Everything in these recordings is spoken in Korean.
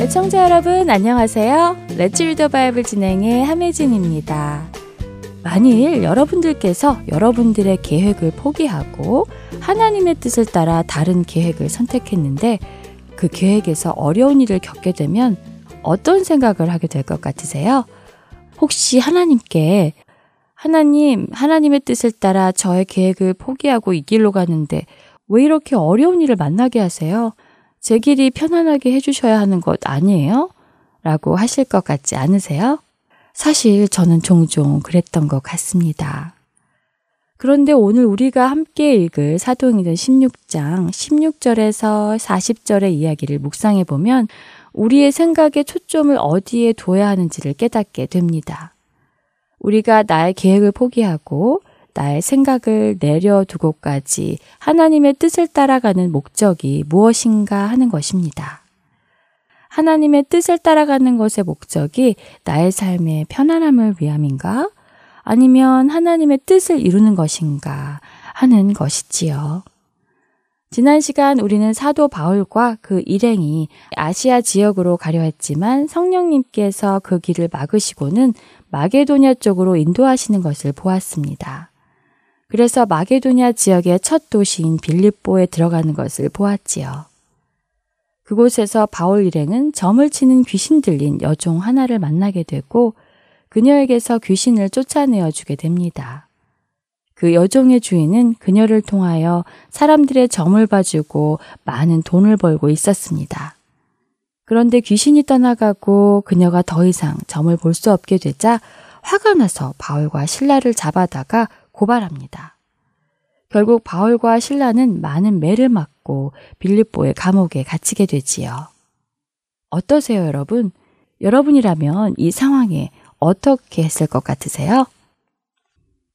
애청자 여러분 안녕하세요. Let's Read the Bible 진행의 함혜진입니다. 만일 여러분들께서 여러분들의 계획을 포기하고 하나님의 뜻을 따라 다른 계획을 선택했는데 그 계획에서 어려운 일을 겪게 되면 어떤 생각을 하게 될 것 같으세요? 혹시 하나님께 하나님, 하나님의 뜻을 따라 저의 계획을 포기하고 이 길로 가는데 왜 이렇게 어려운 일을 만나게 하세요? 제 길이 편안하게 해주셔야 하는 것 아니에요? 라고 하실 것 같지 않으세요? 사실 저는 종종 그랬던 것 같습니다. 그런데 오늘 우리가 함께 읽을 사도행전 16장 16절에서 40절의 이야기를 묵상해 보면 우리의 생각의 초점을 어디에 둬야 하는지를 깨닫게 됩니다. 우리가 나의 계획을 포기하고 나의 생각을 내려두고까지 하나님의 뜻을 따라가는 목적이 무엇인가 하는 것입니다. 하나님의 뜻을 따라가는 것의 목적이 나의 삶의 편안함을 위함인가? 아니면 하나님의 뜻을 이루는 것인가 하는 것이지요. 지난 시간 우리는 사도 바울과 그 일행이 아시아 지역으로 가려 했지만 성령님께서 그 길을 막으시고는 마게도냐 쪽으로 인도하시는 것을 보았습니다. 그래서 마게도냐 지역의 첫 도시인 빌립보에 들어가는 것을 보았지요. 그곳에서 바울 일행은 점을 치는 귀신 들린 여종 하나를 만나게 되고 그녀에게서 귀신을 쫓아내어 주게 됩니다. 그 여종의 주인은 그녀를 통하여 사람들의 점을 봐주고 많은 돈을 벌고 있었습니다. 그런데 귀신이 떠나가고 그녀가 더 이상 점을 볼 수 없게 되자 화가 나서 바울과 신라를 잡아다가 고발합니다. 결국 바울과 신라는 많은 매를 맞고 빌립보의 감옥에 갇히게 되지요. 어떠세요, 여러분? 여러분이라면 이 상황에 어떻게 했을 것 같으세요?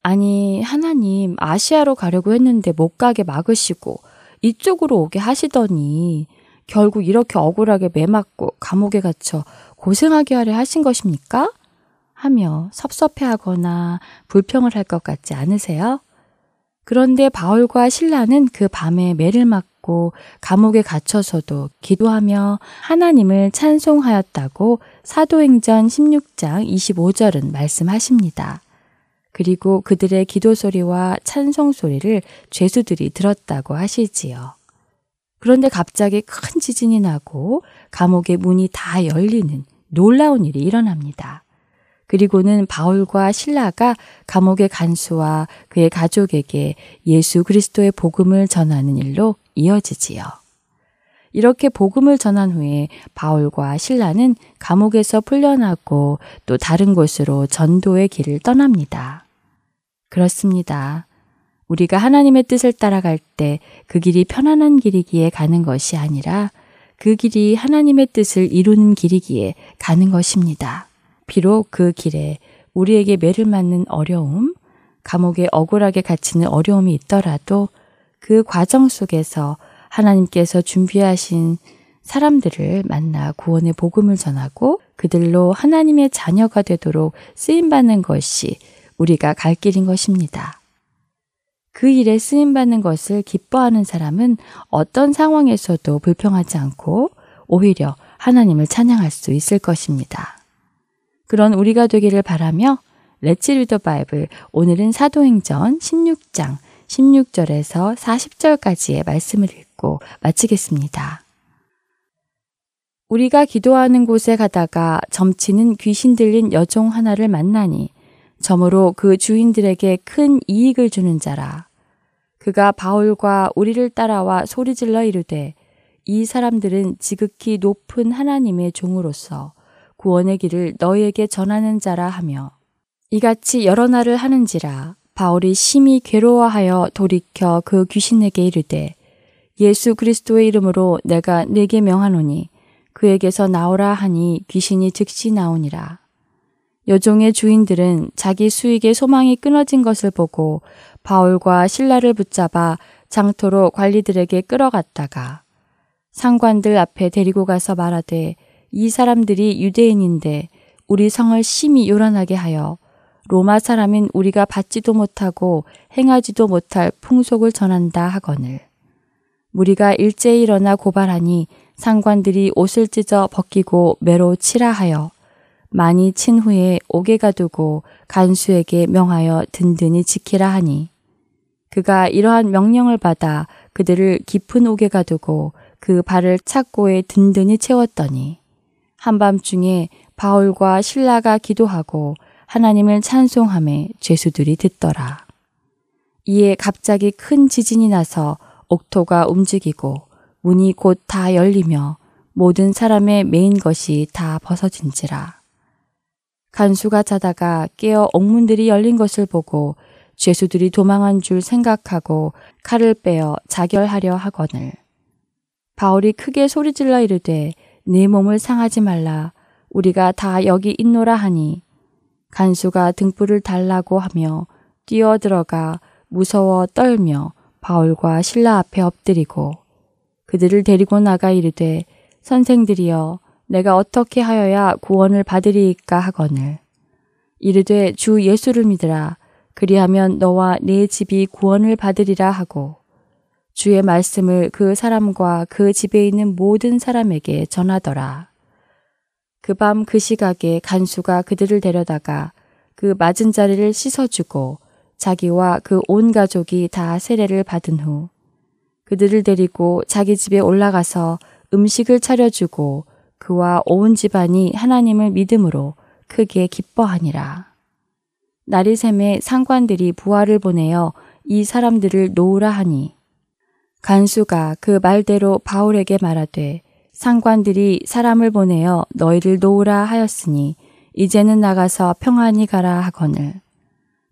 아니, 하나님, 아시아로 가려고 했는데 못 가게 막으시고, 이쪽으로 오게 하시더니, 결국 이렇게 억울하게 매맞고 감옥에 갇혀 고생하게 하려 하신 것입니까? 하며 섭섭해하거나 불평을 할 것 같지 않으세요? 그런데 바울과 신라는 그 밤에 매를 맞고 감옥에 갇혀서도 기도하며 하나님을 찬송하였다고 사도행전 16장 25절은 말씀하십니다. 그리고 그들의 기도 소리와 찬송 소리를 죄수들이 들었다고 하시지요. 그런데 갑자기 큰 지진이 나고 감옥의 문이 다 열리는 놀라운 일이 일어납니다. 그리고는 바울과 신라가 감옥의 간수와 그의 가족에게 예수 그리스도의 복음을 전하는 일로 이어지지요. 이렇게 복음을 전한 후에 바울과 신라는 감옥에서 풀려나고 또 다른 곳으로 전도의 길을 떠납니다. 그렇습니다. 우리가 하나님의 뜻을 따라갈 때 그 길이 편안한 길이기에 가는 것이 아니라 그 길이 하나님의 뜻을 이루는 길이기에 가는 것입니다. 비록 그 길에 우리에게 매를 맞는 어려움, 감옥에 억울하게 갇히는 어려움이 있더라도 그 과정 속에서 하나님께서 준비하신 사람들을 만나 구원의 복음을 전하고 그들로 하나님의 자녀가 되도록 쓰임받는 것이 우리가 갈 길인 것입니다. 그 일에 쓰임받는 것을 기뻐하는 사람은 어떤 상황에서도 불평하지 않고 오히려 하나님을 찬양할 수 있을 것입니다. 그런 우리가 되기를 바라며 레츠 리더 바이블 오늘은 사도행전 16장 16절에서 40절까지의 말씀을 읽고 마치겠습니다. 우리가 기도하는 곳에 가다가 점치는 귀신 들린 여종 하나를 만나니 점으로 그 주인들에게 큰 이익을 주는 자라. 그가 바울과 우리를 따라와 소리질러 이르되 이 사람들은 지극히 높은 하나님의 종으로서 구원의 길을 너희에게 전하는 자라 하며 이같이 여러 날을 하는지라 바울이 심히 괴로워하여 돌이켜 그 귀신에게 이르되 예수 그리스도의 이름으로 내가 네게 명하노니 그에게서 나오라 하니 귀신이 즉시 나오니라. 여종의 주인들은 자기 수익의 소망이 끊어진 것을 보고 바울과 신라를 붙잡아 장토로 관리들에게 끌어갔다가 상관들 앞에 데리고 가서 말하되 이 사람들이 유대인인데 우리 성을 심히 요란하게 하여 로마 사람인 우리가 받지도 못하고 행하지도 못할 풍속을 전한다 하거늘. 무리가 일제히 일어나 고발하니 상관들이 옷을 찢어 벗기고 매로 치라 하여 많이 친 후에 옥에 가 두고 간수에게 명하여 든든히 지키라 하니 그가 이러한 명령을 받아 그들을 깊은 옥에 가 두고 그 발을 착고에 든든히 채웠더니 한밤중에 바울과 신라가 기도하고 하나님을 찬송함에 죄수들이 듣더라. 이에 갑자기 큰 지진이 나서 옥토가 움직이고 문이 곧 다 열리며 모든 사람의 메인 것이 다 벗어진지라. 간수가 자다가 깨어 옥문들이 열린 것을 보고 죄수들이 도망한 줄 생각하고 칼을 빼어 자결하려 하거늘. 바울이 크게 소리질러 이르되 네 몸을 상하지 말라. 우리가 다 여기 있노라 하니 간수가 등불을 달라고 하며 뛰어 들어가 무서워 떨며 바울과 신라 앞에 엎드리고 그들을 데리고 나가 이르되 선생들이여 내가 어떻게 하여야 구원을 받으리이까 하거늘 이르되 주 예수를 믿으라 그리하면 너와 네 집이 구원을 받으리라 하고 주의 말씀을 그 사람과 그 집에 있는 모든 사람에게 전하더라. 그 밤그 그 시각에 간수가 그들을 데려다가 그 맞은 자리를 씻어주고 자기와 그 온 가족이 다 세례를 받은 후 그들을 데리고 자기 집에 올라가서 음식을 차려주고 그와 온 집안이 하나님을 믿음으로 크게 기뻐하니라. 샘에 상관들이 부하를 보내어 이 사람들을 놓으라 하니 간수가 그 말대로 바울에게 말하되 상관들이 사람을 보내어 너희를 놓으라 하였으니 이제는 나가서 평안히 가라 하거늘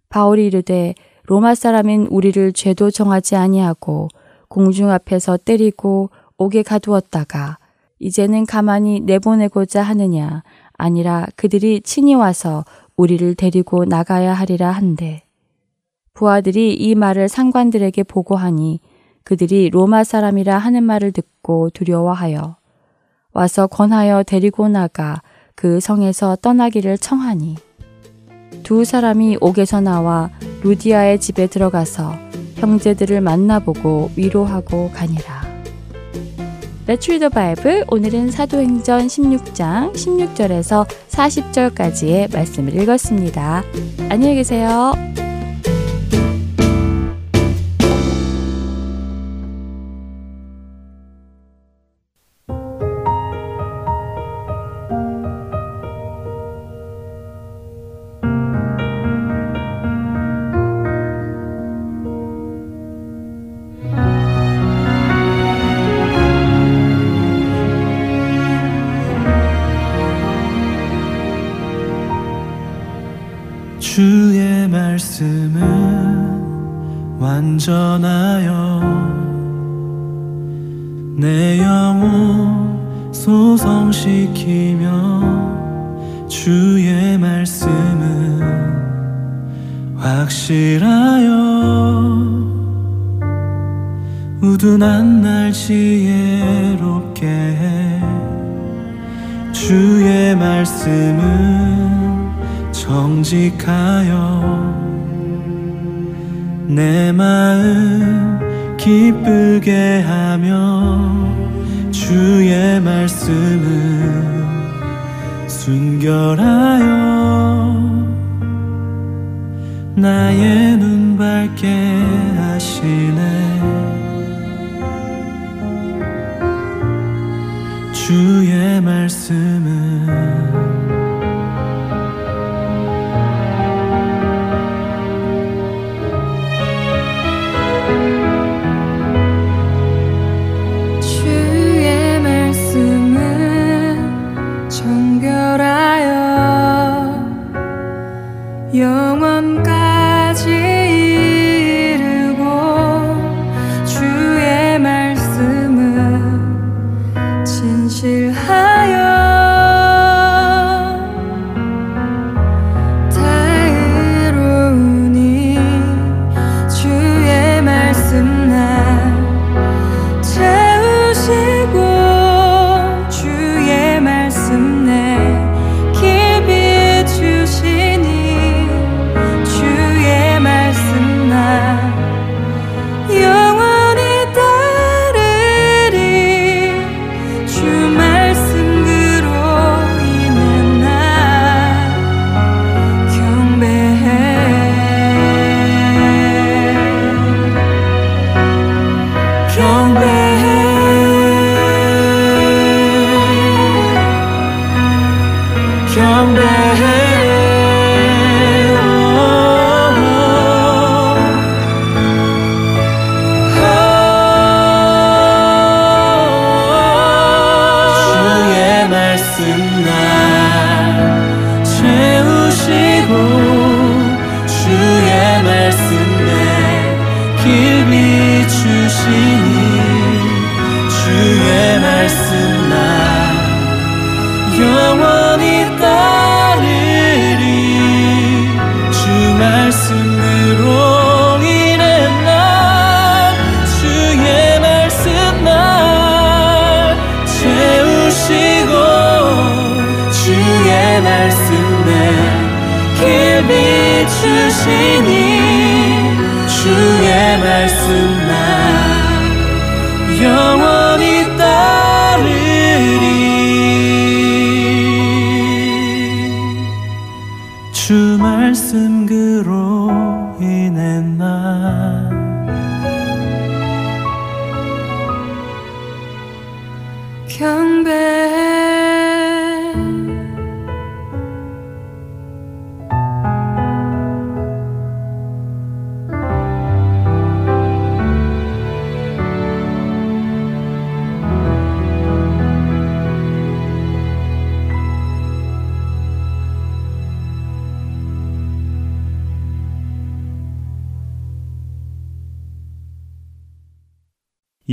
바울이 이르되 로마 사람인 우리를 죄도 정하지 아니하고 공중 앞에서 때리고 옥에 가두었다가 이제는 가만히 내보내고자 하느냐? 아니라 그들이 친히 와서 우리를 데리고 나가야 하리라 한데. 부하들이 이 말을 상관들에게 보고하니 그들이 로마 사람이라 하는 말을 듣고 두려워하여 와서 권하여 데리고 나가 그 성에서 떠나기를 청하니. 두 사람이 옥에서 나와 루디아의 집에 들어가서 형제들을 만나보고 위로하고 가니라. Let's read. 오늘은 사도행전 16장 16절에서 40절까지의 말씀을 읽었습니다. 안녕히 계세요.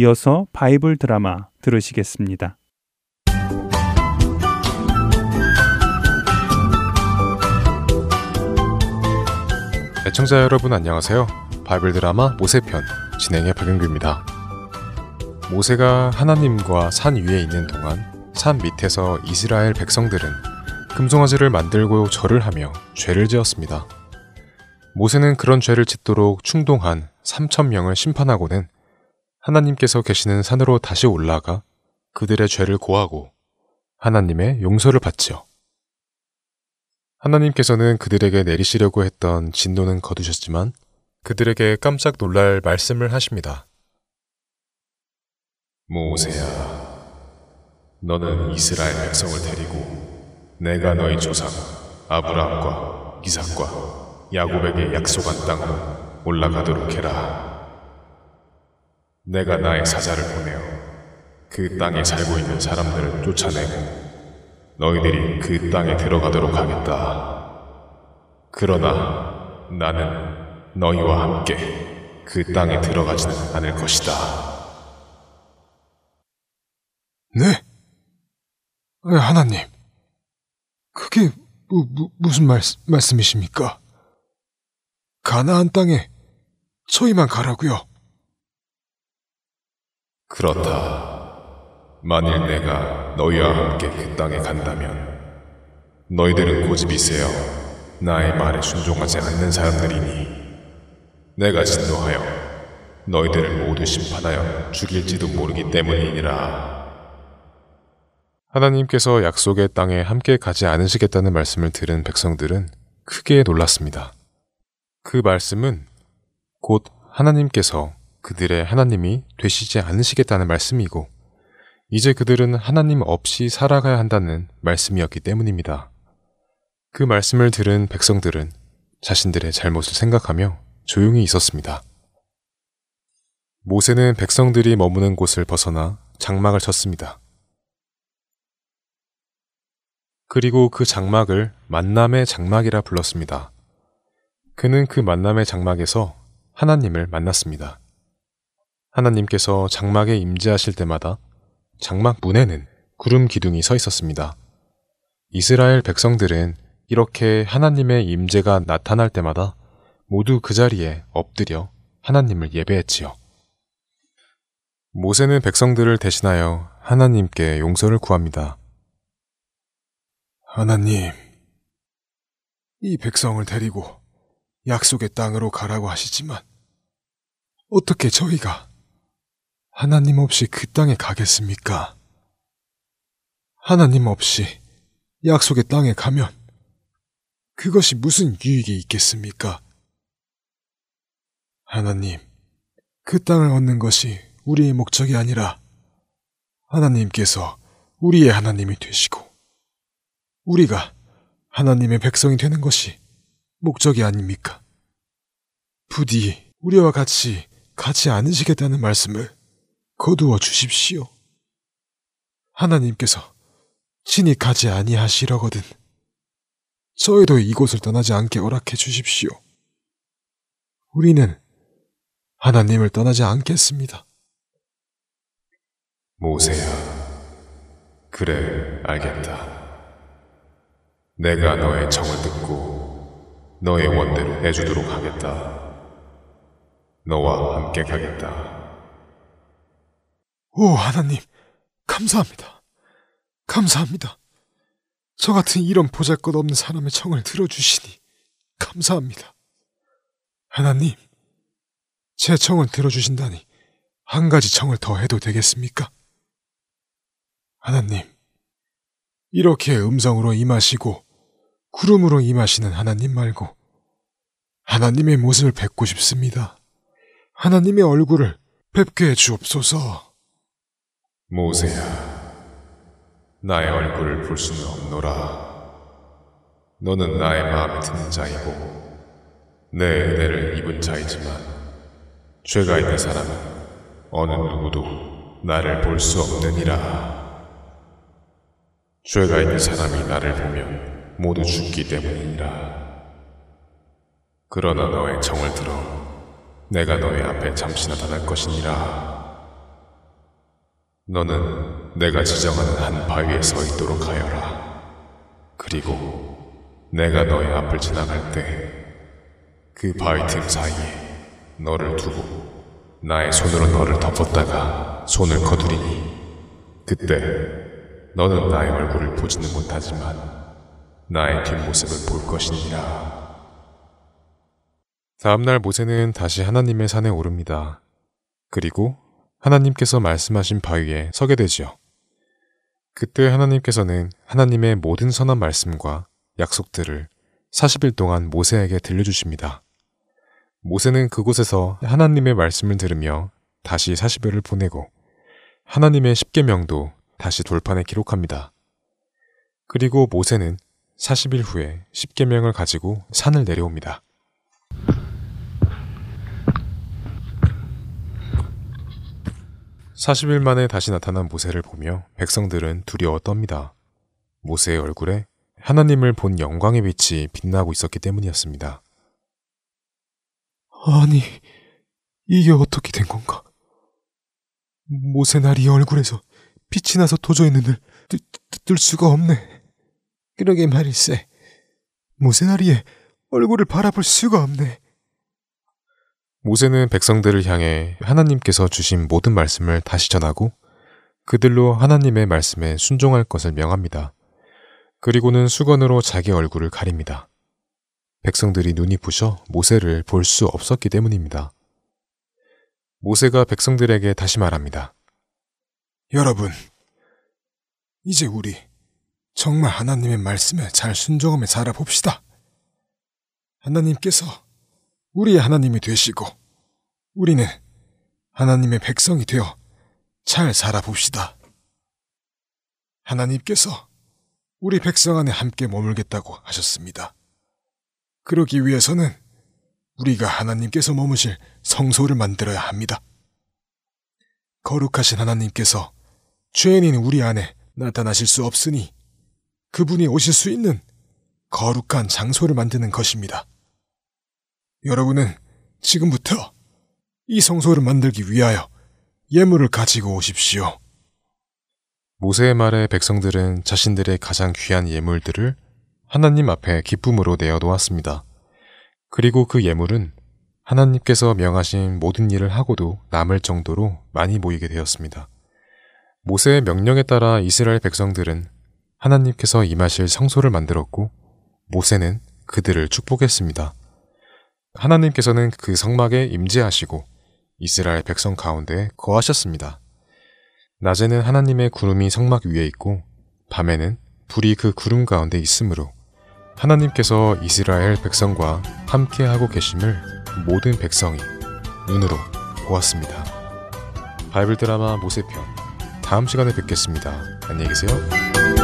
이어서 바이블 드라마 들으시겠습니다. 애청자 여러분 안녕하세요. 바이블 드라마 모세편 진행의 박영규입니다. 모세가 하나님과 산 위에 있는 동안 산 밑에서 이스라엘 백성들은 금송아지를 만들고 절을 하며 죄를 지었습니다. 모세는 그런 죄를 짓도록 충동한 3천 명을 심판하고는 하나님께서 계시는 산으로 다시 올라가 그들의 죄를 고하고 하나님의 용서를 받지요. 하나님께서는 그들에게 내리시려고 했던 진노는 거두셨지만 그들에게 깜짝 놀랄 말씀을 하십니다. 모세야, 너는 이스라엘 백성을 데리고 내가 너희 조상 아브라함과 이삭과 야곱에게 약속한 땅으로 올라가도록 해라. 내가 나의 사자를 보내어 그 땅에 살고 있는 사람들을 쫓아내고 너희들이 그 땅에 들어가도록 하겠다. 그러나 나는 너희와 함께 그 땅에 들어가지는 않을 것이다. 네? 하나님, 그게 무, 무, 무슨 말, 말씀이십니까? 가나안 땅에 저희만 가라고요. 그렇다. 만일 내가 너희와 함께 그 땅에 간다면 너희들은 고집이 세어 나의 말에 순종하지 않는 사람들이니 내가 진노하여 너희들을 모두 심판하여 죽일지도 모르기 때문이니라. 하나님께서 약속의 땅에 함께 가지 않으시겠다는 말씀을 들은 백성들은 크게 놀랐습니다. 그 말씀은 곧 하나님께서 그들의 하나님이 되시지 않으시겠다는 말씀이고, 이제 그들은 하나님 없이 살아가야 한다는 말씀이었기 때문입니다. 그 말씀을 들은 백성들은 자신들의 잘못을 생각하며 조용히 있었습니다. 모세는 백성들이 머무는 곳을 벗어나 장막을 쳤습니다. 그리고 그 장막을 만남의 장막이라 불렀습니다. 그는 그 만남의 장막에서 하나님을 만났습니다. 하나님께서 장막에 임재하실 때마다 장막 문에는 구름 기둥이 서 있었습니다. 이스라엘 백성들은 이렇게 하나님의 임재가 나타날 때마다 모두 그 자리에 엎드려 하나님을 예배했지요. 모세는 백성들을 대신하여 하나님께 용서를 구합니다. 하나님, 이 백성을 데리고 약속의 땅으로 가라고 하시지만 어떻게 저희가 하나님 없이 그 땅에 가겠습니까? 하나님 없이 약속의 땅에 가면 그것이 무슨 유익이 있겠습니까? 하나님, 그 땅을 얻는 것이 우리의 목적이 아니라 하나님께서 우리의 하나님이 되시고 우리가 하나님의 백성이 되는 것이 목적이 아닙니까? 부디 우리와 같이 가지 않으시겠다는 말씀을 거두어 주십시오. 하나님께서 친히 가지 아니하시려거든 저희도 이곳을 떠나지 않게 허락해 주십시오. 우리는 하나님을 떠나지 않겠습니다. 모세야. 그래, 알겠다. 내가 너의 정을 듣고 너의 원대로 해주도록 하겠다. 너와 함께 가겠다. 오, 하나님, 감사합니다. 감사합니다. 저 같은 이런 보잘 것 없는 사람의 청을 들어주시니 감사합니다. 하나님, 제 청을 들어주신다니 한 가지 청을 더 해도 되겠습니까? 하나님, 이렇게 음성으로 임하시고 구름으로 임하시는 하나님 말고 하나님의 모습을 뵙고 싶습니다. 하나님의 얼굴을 뵙게 해 주옵소서. 모세야. 나의 얼굴을 볼 수는 없노라. 너는 나의 마음에 드는 자이고 내 은혜를 입은 자이지만 죄가 있는 사람은 어느 누구도 나를 볼 수 없느니라. 죄가 있는 사람이 나를 보면 모두 죽기 때문이니라. 그러나 너의 정을 들어 내가 너의 앞에 잠시 나타날 것이니라. 너는 내가 지정하는 한 바위에 서 있도록 하여라. 그리고 내가 너의 앞을 지나갈 때 그 바위 틈 사이에 너를 두고 나의 손으로 너를 덮었다가 손을 거두리니 그때 너는 나의 얼굴을 보지는 못하지만 나의 뒷모습을 볼 것이니라. 다음날 모세는 다시 하나님의 산에 오릅니다. 그리고 하나님께서 말씀하신 바위에 서게 되지요. 그때 하나님께서는 하나님의 모든 선한 말씀과 약속들을 40일 동안 모세에게 들려주십니다. 모세는 그곳에서 하나님의 말씀을 들으며 다시 40일을 보내고 하나님의 십계명도 다시 돌판에 기록합니다. 그리고 모세는 40일 후에 10계명을 가지고 산을 내려옵니다. (40일) 만에 다시 나타난 모세를 보며 백성들은 두려워 떱니다. 모세의 얼굴에 하나님을 본 영광의 빛이 빛나고 있었기 때문이었습니다. 아니, 이게 어떻게 된 건가? 모세 날이 얼굴에서 빛이 나서 도저히 눈을 뜰, 뜰 수가 없네. 그러게 말일세. 모세나리의 얼굴을 바라볼 수가 없네. 모세는 백성들을 향해 하나님께서 주신 모든 말씀을 다시 전하고 그들로 하나님의 말씀에 순종할 것을 명합니다. 그리고는 수건으로 자기 얼굴을 가립니다. 백성들이 눈이 부셔 모세를 볼 수 없었기 때문입니다. 모세가 백성들에게 다시 말합니다. 여러분, 이제 우리 정말 하나님의 말씀에 잘 순종하며 살아봅시다. 하나님께서 우리의 하나님이 되시고 우리는 하나님의 백성이 되어 잘 살아봅시다. 하나님께서 우리 백성 안에 함께 머물겠다고 하셨습니다. 그러기 위해서는 우리가 하나님께서 머무실 성소를 만들어야 합니다. 거룩하신 하나님께서 죄인인 우리 안에 나타나실 수 없으니 그분이 오실 수 있는 거룩한 장소를 만드는 것입니다. 여러분은 지금부터 이 성소를 만들기 위하여 예물을 가지고 오십시오. 모세의 말에 백성들은 자신들의 가장 귀한 예물들을 하나님 앞에 기쁨으로 내어놓았습니다. 그리고 그 예물은 하나님께서 명하신 모든 일을 하고도 남을 정도로 많이 모이게 되었습니다. 모세의 명령에 따라 이스라엘 백성들은 하나님께서 임하실 성소를 만들었고 모세는 그들을 축복했습니다. 하나님께서는 그 성막에 임재하시고 이스라엘 백성 가운데 거하셨습니다. 낮에는 하나님의 구름이 성막 위에 있고 밤에는 불이 그 구름 가운데 있으므로 하나님께서 이스라엘 백성과 함께하고 계심을 모든 백성이 눈으로 보았습니다. 바이블 드라마 모세편 다음 시간에 뵙겠습니다. 안녕히 계세요.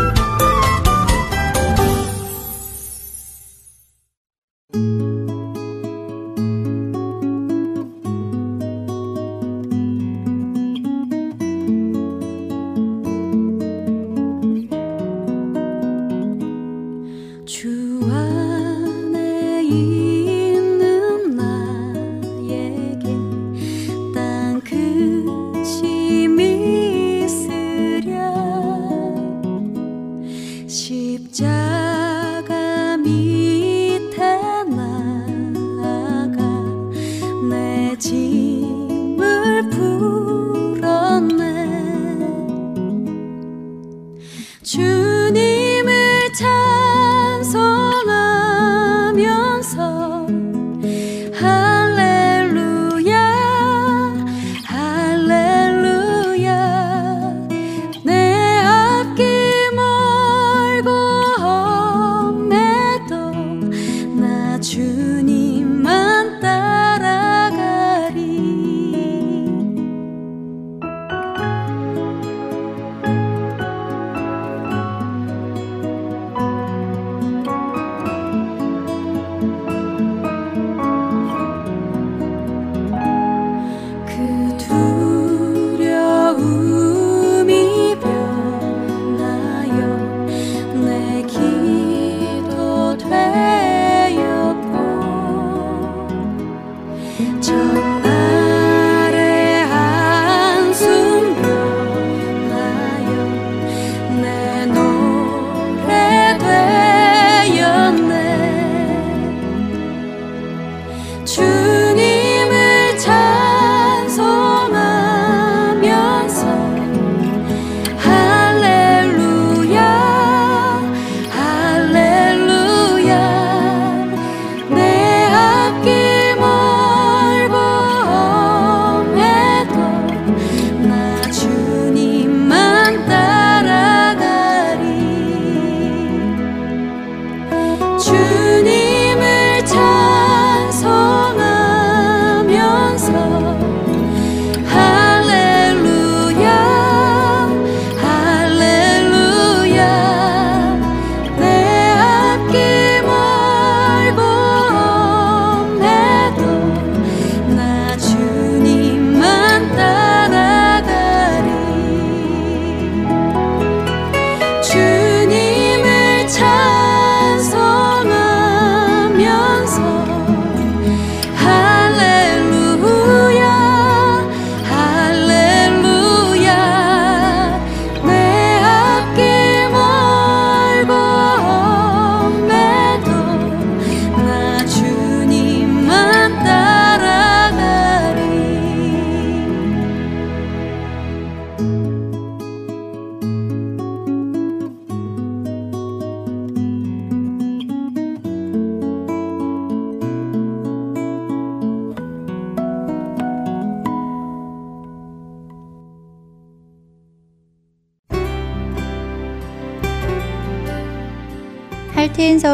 주님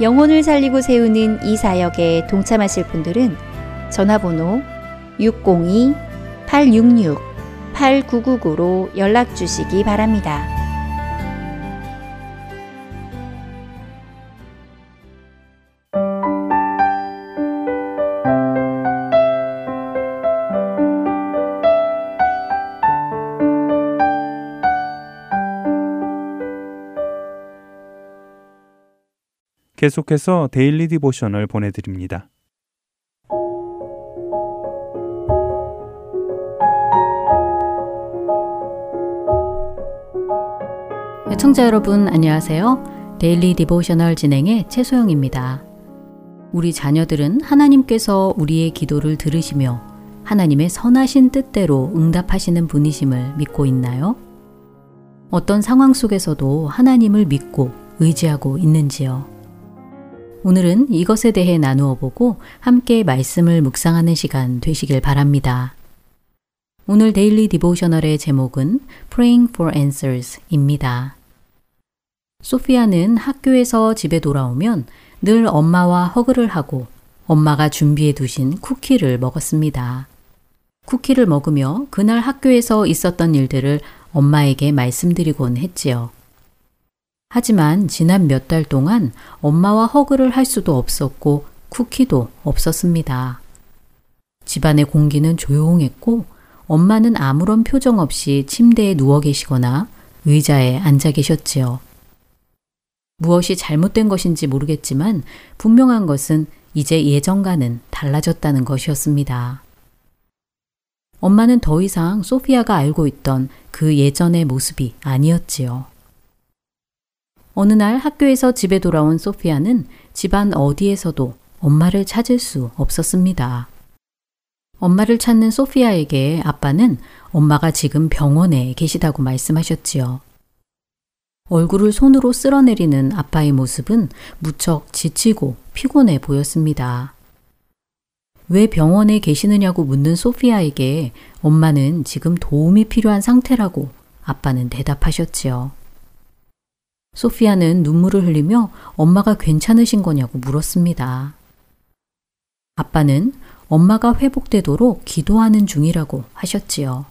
영혼을 살리고 세우는 이 사역에 동참하실 분들은 전화번호 602 866-8999로 연락 주시기 바랍니다. 계속해서 Daily Devotional 보내드립니다. 청자 여러분 안녕하세요. Daily Devotional 진행의 최소영입니다. 우리 자녀들은 하나님께서 우리의 기도를 들으시며 하나님의 선하신 뜻대로 응답하시는 분이심을 믿고 있나요? 어떤 상황 속에서도 하나님을 믿고 의지하고 있는지요? 오늘은 이것에 대해 나누어 보고 함께 말씀을 묵상하는 시간 되시길 바랍니다. 오늘 데일리 디보셔널의 제목은 Praying for Answers입니다. 소피아는 학교에서 집에 돌아오면 늘 엄마와 허그를 하고 엄마가 준비해 두신 쿠키를 먹었습니다. 쿠키를 먹으며 그날 학교에서 있었던 일들을 엄마에게 말씀드리곤 했지요. 하지만 지난 몇 달 동안 엄마와 허그를 할 수도 없었고 쿠키도 없었습니다. 집안의 공기는 조용했고 엄마는 아무런 표정 없이 침대에 누워 계시거나 의자에 앉아 계셨지요. 무엇이 잘못된 것인지 모르겠지만 분명한 것은 이제 예전과는 달라졌다는 것이었습니다. 엄마는 더 이상 소피아가 알고 있던 그 예전의 모습이 아니었지요. 어느 날 학교에서 집에 돌아온 소피아는 집안 어디에서도 엄마를 찾을 수 없었습니다. 엄마를 찾는 소피아에게 아빠는 엄마가 지금 병원에 계시다고 말씀하셨지요. 얼굴을 손으로 쓸어내리는 아빠의 모습은 무척 지치고 피곤해 보였습니다. 왜 병원에 계시느냐고 묻는 소피아에게 엄마는 지금 도움이 필요한 상태라고 아빠는 대답하셨지요. 소피아는 눈물을 흘리며 엄마가 괜찮으신 거냐고 물었습니다. 아빠는 엄마가 회복되도록 기도하는 중이라고 하셨지요.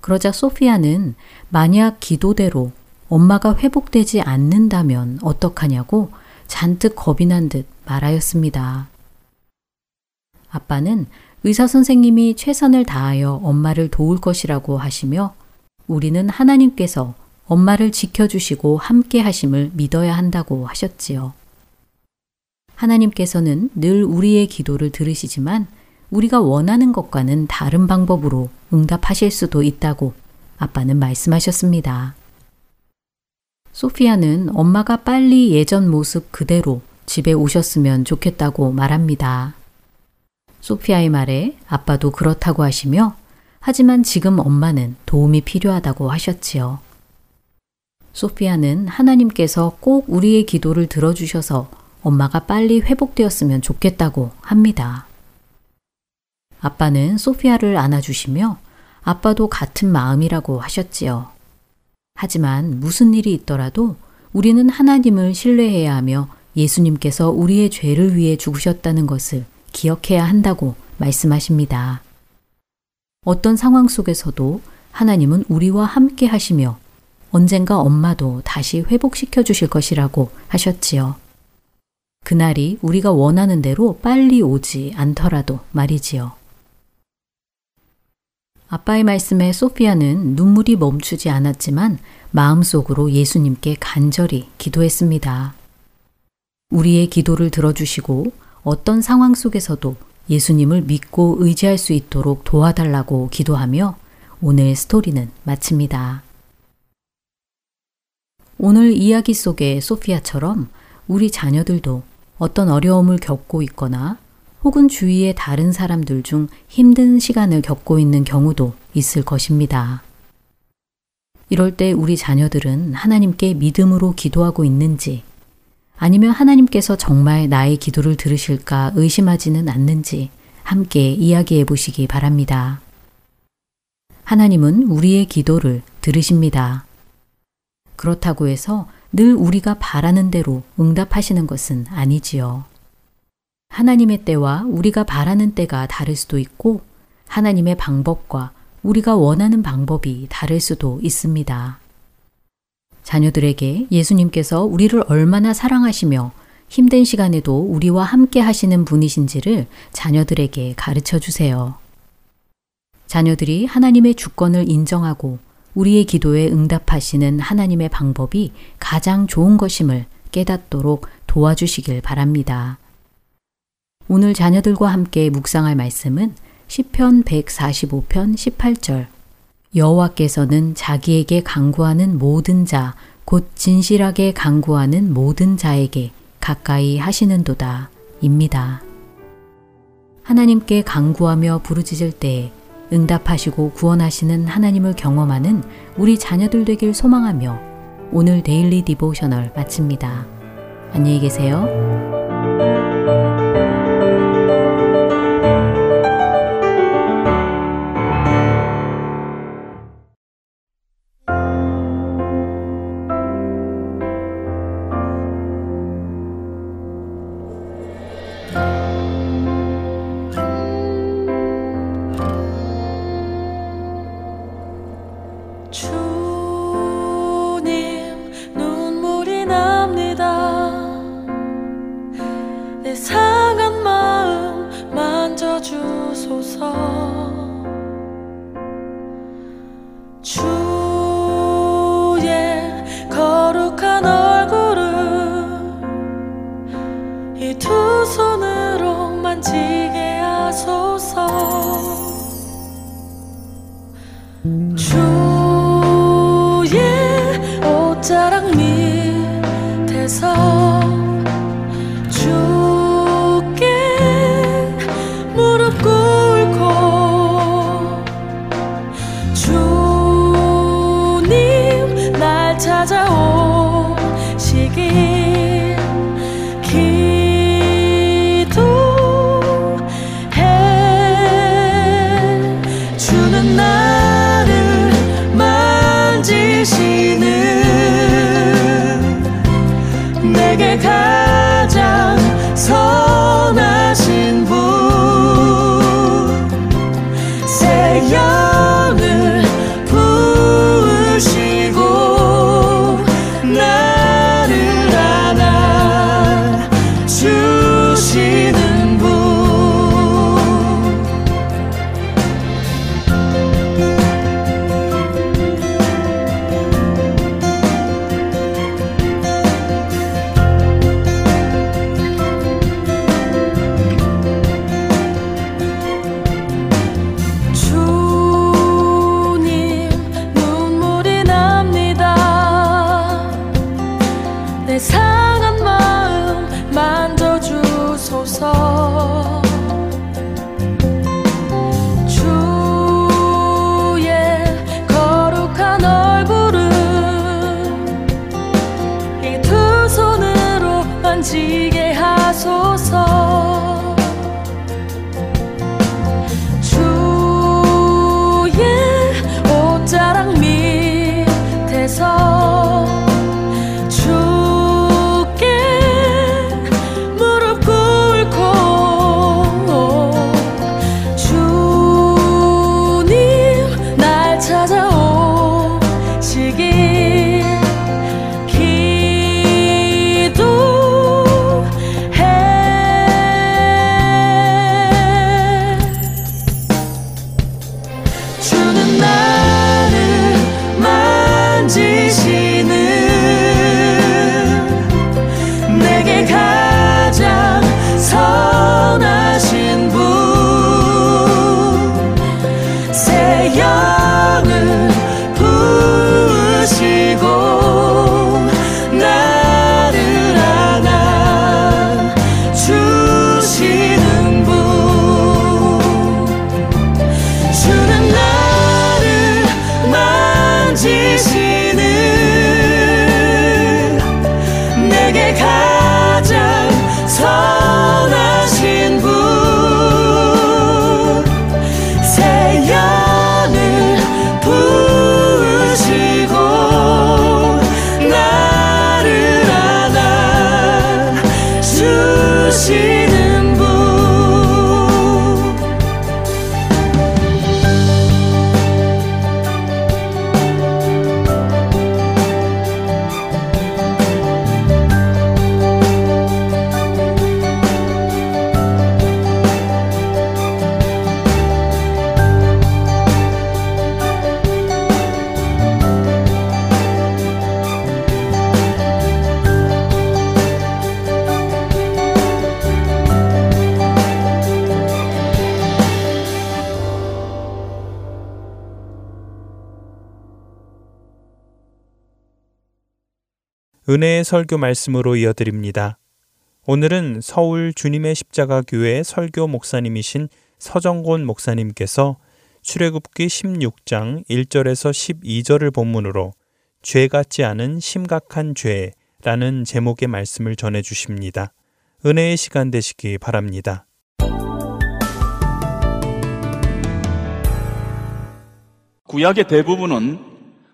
그러자 소피아는 만약 기도대로 엄마가 회복되지 않는다면 어떡하냐고 잔뜩 겁이 난 듯 말하였습니다. 아빠는 의사 선생님이 최선을 다하여 엄마를 도울 것이라고 하시며 우리는 하나님께서 엄마를 지켜주시고 함께 하심을 믿어야 한다고 하셨지요. 하나님께서는 늘 우리의 기도를 들으시지만 우리가 원하는 것과는 다른 방법으로 응답하실 수도 있다고 아빠는 말씀하셨습니다. 소피아는 엄마가 빨리 예전 모습 그대로 집에 오셨으면 좋겠다고 말합니다. 소피아의 말에 아빠도 그렇다고 하시며 하지만 지금 엄마는 도움이 필요하다고 하셨지요. 소피아는 하나님께서 꼭 우리의 기도를 들어주셔서 엄마가 빨리 회복되었으면 좋겠다고 합니다. 아빠는 소피아를 안아주시며 아빠도 같은 마음이라고 하셨지요. 하지만 무슨 일이 있더라도 우리는 하나님을 신뢰해야 하며 예수님께서 우리의 죄를 위해 죽으셨다는 것을 기억해야 한다고 말씀하십니다. 어떤 상황 속에서도 하나님은 우리와 함께 하시며 언젠가 엄마도 다시 회복시켜 주실 것이라고 하셨지요. 그날이 우리가 원하는 대로 빨리 오지 않더라도 말이지요. 아빠의 말씀에 소피아는 눈물이 멈추지 않았지만 마음속으로 예수님께 간절히 기도했습니다. 우리의 기도를 들어주시고 어떤 상황 속에서도 예수님을 믿고 의지할 수 있도록 도와달라고 기도하며 오늘 스토리는 마칩니다. 오늘 이야기 속의 소피아처럼 우리 자녀들도 어떤 어려움을 겪고 있거나 혹은 주위의 다른 사람들 중 힘든 시간을 겪고 있는 경우도 있을 것입니다. 이럴 때 우리 자녀들은 하나님께 믿음으로 기도하고 있는지 아니면 하나님께서 정말 나의 기도를 들으실까 의심하지는 않는지 함께 이야기해 보시기 바랍니다. 하나님은 우리의 기도를 들으십니다. 그렇다고 해서 늘 우리가 바라는 대로 응답하시는 것은 아니지요. 하나님의 때와 우리가 바라는 때가 다를 수도 있고 하나님의 방법과 우리가 원하는 방법이 다를 수도 있습니다. 자녀들에게 예수님께서 우리를 얼마나 사랑하시며 힘든 시간에도 우리와 함께 하시는 분이신지를 자녀들에게 가르쳐 주세요. 자녀들이 하나님의 주권을 인정하고 우리의 기도에 응답하시는 하나님의 방법이 가장 좋은 것임을 깨닫도록 도와주시길 바랍니다. 오늘 자녀들과 함께 묵상할 말씀은 시편 145편 18절 여호와께서는 자기에게 강구하는 모든 자, 곧 진실하게 강구하는 모든 자에게 가까이 하시는도다. 입니다. 하나님께 간구하며 부르짖을 때 응답하시고 구원하시는 하나님을 경험하는 우리 자녀들 되길 소망하며 오늘 Daily Devotional 마칩니다. 안녕히 계세요. 은혜의 설교 말씀으로 이어드립니다. 오늘은 서울 주님의 십자가 교회 설교 목사님이신 서정곤 목사님께서 출애굽기 16장 1절에서 12절을 본문으로 죄 같지 않은 심각한 죄라는 제목의 말씀을 전해 주십니다. 은혜의 시간 되시기 바랍니다. 구약의 대부분은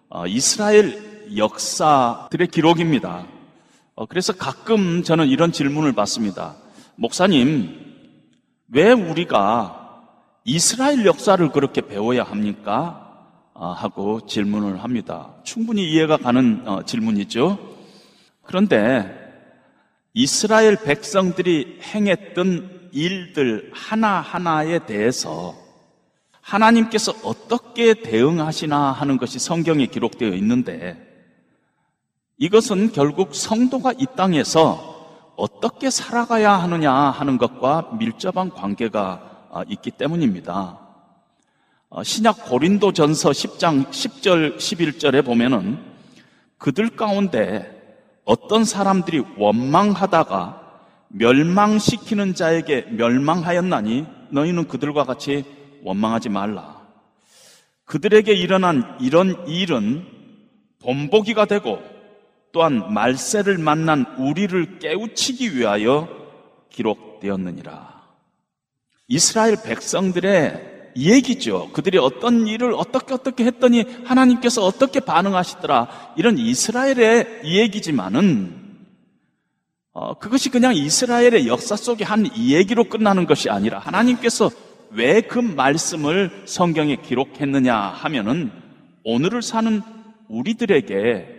어, 이스라엘 역사들의 기록입니다. 어, 그래서 가끔 저는 이런 질문을 받습니다. 목사님, 왜 우리가 이스라엘 역사를 그렇게 배워야 합니까? 아, 하고 질문을 합니다. 충분히 이해가 가는 어, 질문이죠. 그런데 이스라엘 백성들이 행했던 일들 하나하나에 대해서 하나님께서 어떻게 대응하시나 하는 것이 성경에 기록되어 있는데 이것은 결국 성도가 이 땅에서 어떻게 살아가야 하느냐 하는 것과 밀접한 관계가 아, 있기 때문입니다. 어, 신약 고린도 전서 10장 10절, 11절에 보면은 그들 가운데 어떤 사람들이 원망하다가 멸망시키는 자에게 멸망하였나니 너희는 그들과 같이 원망하지 말라. 그들에게 일어난 이런 일은 본보기가 되고 또한 말세를 만난 우리를 깨우치기 위하여 기록되었느니라. 이스라엘 백성들의 얘기죠. 그들이 어떤 일을 어떻게 어떻게 했더니 하나님께서 어떻게 반응하시더라. 이런 이스라엘의 얘기지만은 어, 그것이 그냥 이스라엘의 역사 속의 한 이야기로 끝나는 것이 아니라 하나님께서 왜 그 말씀을 성경에 기록했느냐 하면은 오늘을 사는 우리들에게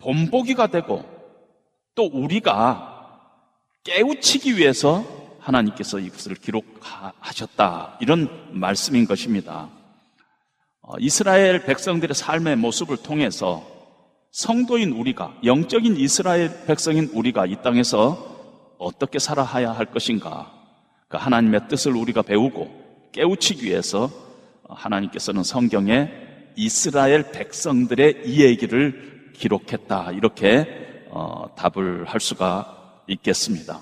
본보기가 되고 또 우리가 깨우치기 위해서 하나님께서 이것을 기록하셨다. 이런 말씀인 것입니다. 어, 이스라엘 백성들의 삶의 모습을 통해서 성도인 우리가, 영적인 이스라엘 백성인 우리가 이 땅에서 어떻게 살아야 할 것인가. 그 하나님의 뜻을 우리가 배우고 깨우치기 위해서 하나님께서는 성경에 이스라엘 백성들의 이 얘기를 기록했다. 이렇게 어, 답을 할 수가 있겠습니다.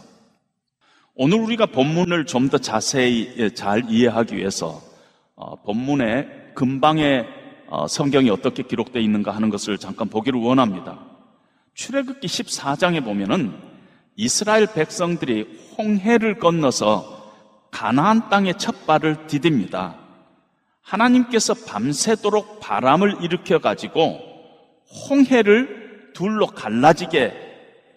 오늘 우리가 본문을 좀 더 자세히 예, 잘 이해하기 위해서 어, 본문의 근방에 어, 성경이 어떻게 기록되어 있는가 하는 것을 잠깐 보기를 원합니다. 출애굽기 14장에 보면은 이스라엘 백성들이 홍해를 건너서 가나안 땅의 첫 발을 디딥니다. 하나님께서 밤새도록 바람을 일으켜 가지고 홍해를 둘로 갈라지게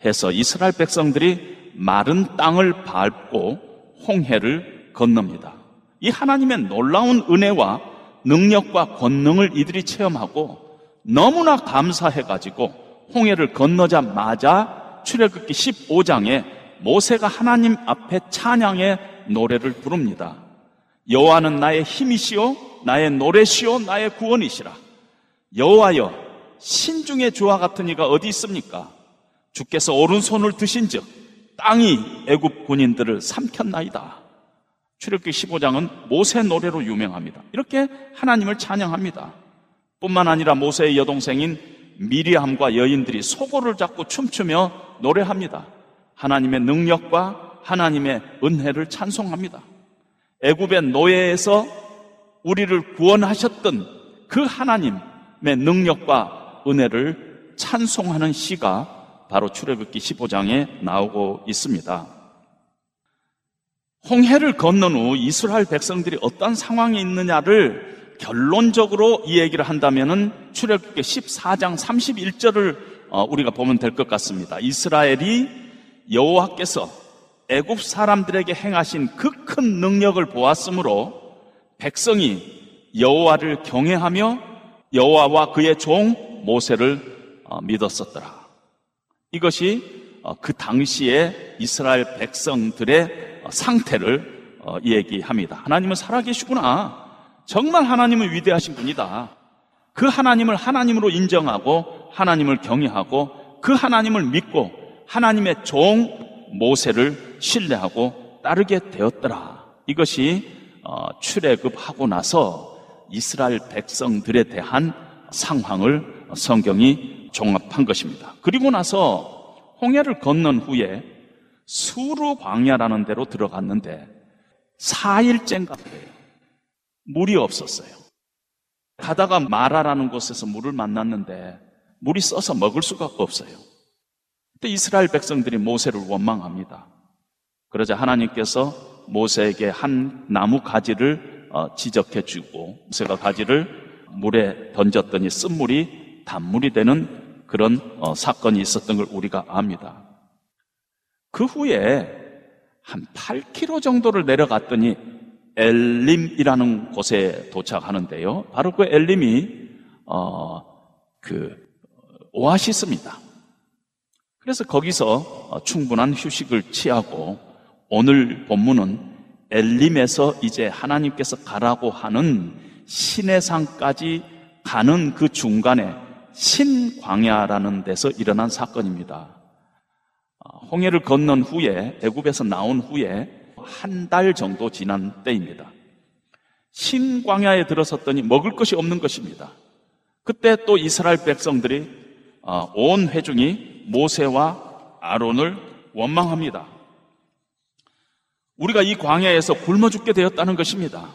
해서 이스라엘 백성들이 마른 땅을 밟고 홍해를 건넙니다. 이 하나님의 놀라운 은혜와 능력과 권능을 이들이 체험하고 너무나 감사해가지고 홍해를 건너자마자 출애굽기 15장에 모세가 하나님 앞에 찬양의 노래를 부릅니다. 여호와는 나의 힘이시요 나의 노래시요 나의 구원이시라. 여호와여 신중의 주와 같은 이가 어디 있습니까? 주께서 오른손을 드신즉 땅이 애굽 군인들을 삼켰나이다. 출애굽기 15장은 모세 노래로 유명합니다. 이렇게 하나님을 찬양합니다. 뿐만 아니라 모세의 여동생인 미리암과 여인들이 소고를 잡고 춤추며 노래합니다. 하나님의 능력과 하나님의 은혜를 찬송합니다. 애굽의 노예에서 우리를 구원하셨던 그 하나님의 능력과 은혜를 찬송하는 시가 바로 출애굽기 15장에 나오고 있습니다. 홍해를 건넌 후 이스라엘 백성들이 어떤 상황에 있느냐를 결론적으로 이 얘기를 한다면은 출애굽기 14장 31절을 어, 우리가 보면 될 것 같습니다. 이스라엘이 여호와께서 애굽 사람들에게 행하신 그 큰 능력을 보았으므로 백성이 여호와를 경외하며 여호와와 그의 종 모세를 어, 믿었었더라. 이것이 어, 그 당시에 이스라엘 백성들의 어, 상태를 얘기합니다. 하나님은 살아계시구나. 정말 하나님은 위대하신 분이다. 그 하나님을 하나님으로 인정하고 하나님을 경외하고 그 하나님을 믿고 하나님의 종 모세를 신뢰하고 따르게 되었더라. 이것이 출애굽하고 나서 이스라엘 백성들에 대한 상황을 성경이 종합한 것입니다. 그리고 나서 홍해를 건넌 후에 수루 광야라는 데로 들어갔는데 4일째인가 그래요. 물이 없었어요. 가다가 마라라는 곳에서 물을 만났는데 물이 써서 먹을 수가 없어요. 그때 이스라엘 백성들이 모세를 원망합니다. 그러자 하나님께서 모세에게 한 나무 가지를 어, 지적해 주고 모세가 가지를 물에 던졌더니 쓴물이 단물이 되는 그런 어, 사건이 있었던 걸 우리가 압니다. 그 후에 한 8km 정도를 내려갔더니 엘림이라는 곳에 도착하는데요. 바로 그 엘림이 어, 그 오아시스입니다. 그래서 거기서 어, 충분한 휴식을 취하고 오늘 본문은 엘림에서 이제 하나님께서 가라고 하는 신해상까지 가는 그 중간에 신광야라는 데서 일어난 사건입니다. 어, 홍해를 건넌 후에 애굽에서 나온 후에 한 달 정도 지난 때입니다. 신광야에 들어섰더니 먹을 것이 없는 것입니다. 그때 또 이스라엘 백성들이 어, 온 회중이 모세와 아론을 원망합니다. 우리가 이 광야에서 굶어 죽게 되었다는 것입니다.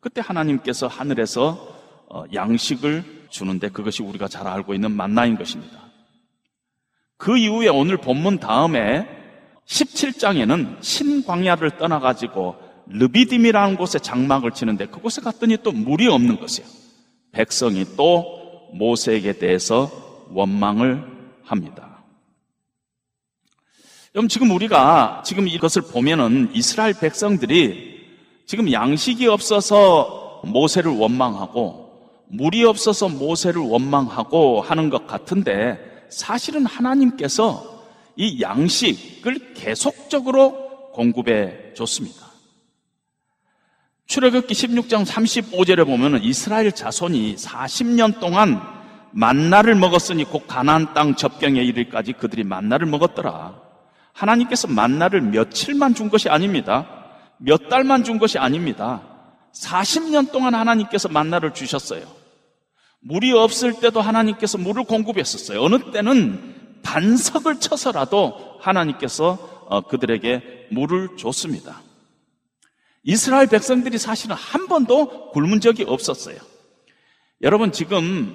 그때 하나님께서 하늘에서 어, 양식을 주는데 그것이 우리가 잘 알고 있는 만나인 것입니다. 그 이후에 오늘 본문 다음에 17장에는 신광야를 떠나가지고 르비딤이라는 곳에 장막을 치는데 그곳에 갔더니 또 물이 없는 것이에요. 백성이 또 모세에게 대해서 원망을 합니다. 그럼 지금 우리가 지금 이것을 보면은 이스라엘 백성들이 지금 양식이 없어서 모세를 원망하고 물이 없어서 모세를 원망하고 하는 것 같은데 사실은 하나님께서 이 양식을 계속적으로 공급해 줬습니다. 출애굽기 16장 35절에 보면 이스라엘 자손이 40년 동안 만나를 먹었으니 곧 가나안 땅 접경에 이르기까지 그들이 만나를 먹었더라. 하나님께서 만나를 며칠만 준 것이 아닙니다. 몇 달만 준 것이 아닙니다. 40년 동안 하나님께서 만나를 주셨어요. 물이 없을 때도 하나님께서 물을 공급했었어요. 어느 때는 반석을 쳐서라도 하나님께서 어, 그들에게 물을 줬습니다. 이스라엘 백성들이 사실은 한 번도 굶은 적이 없었어요. 여러분 지금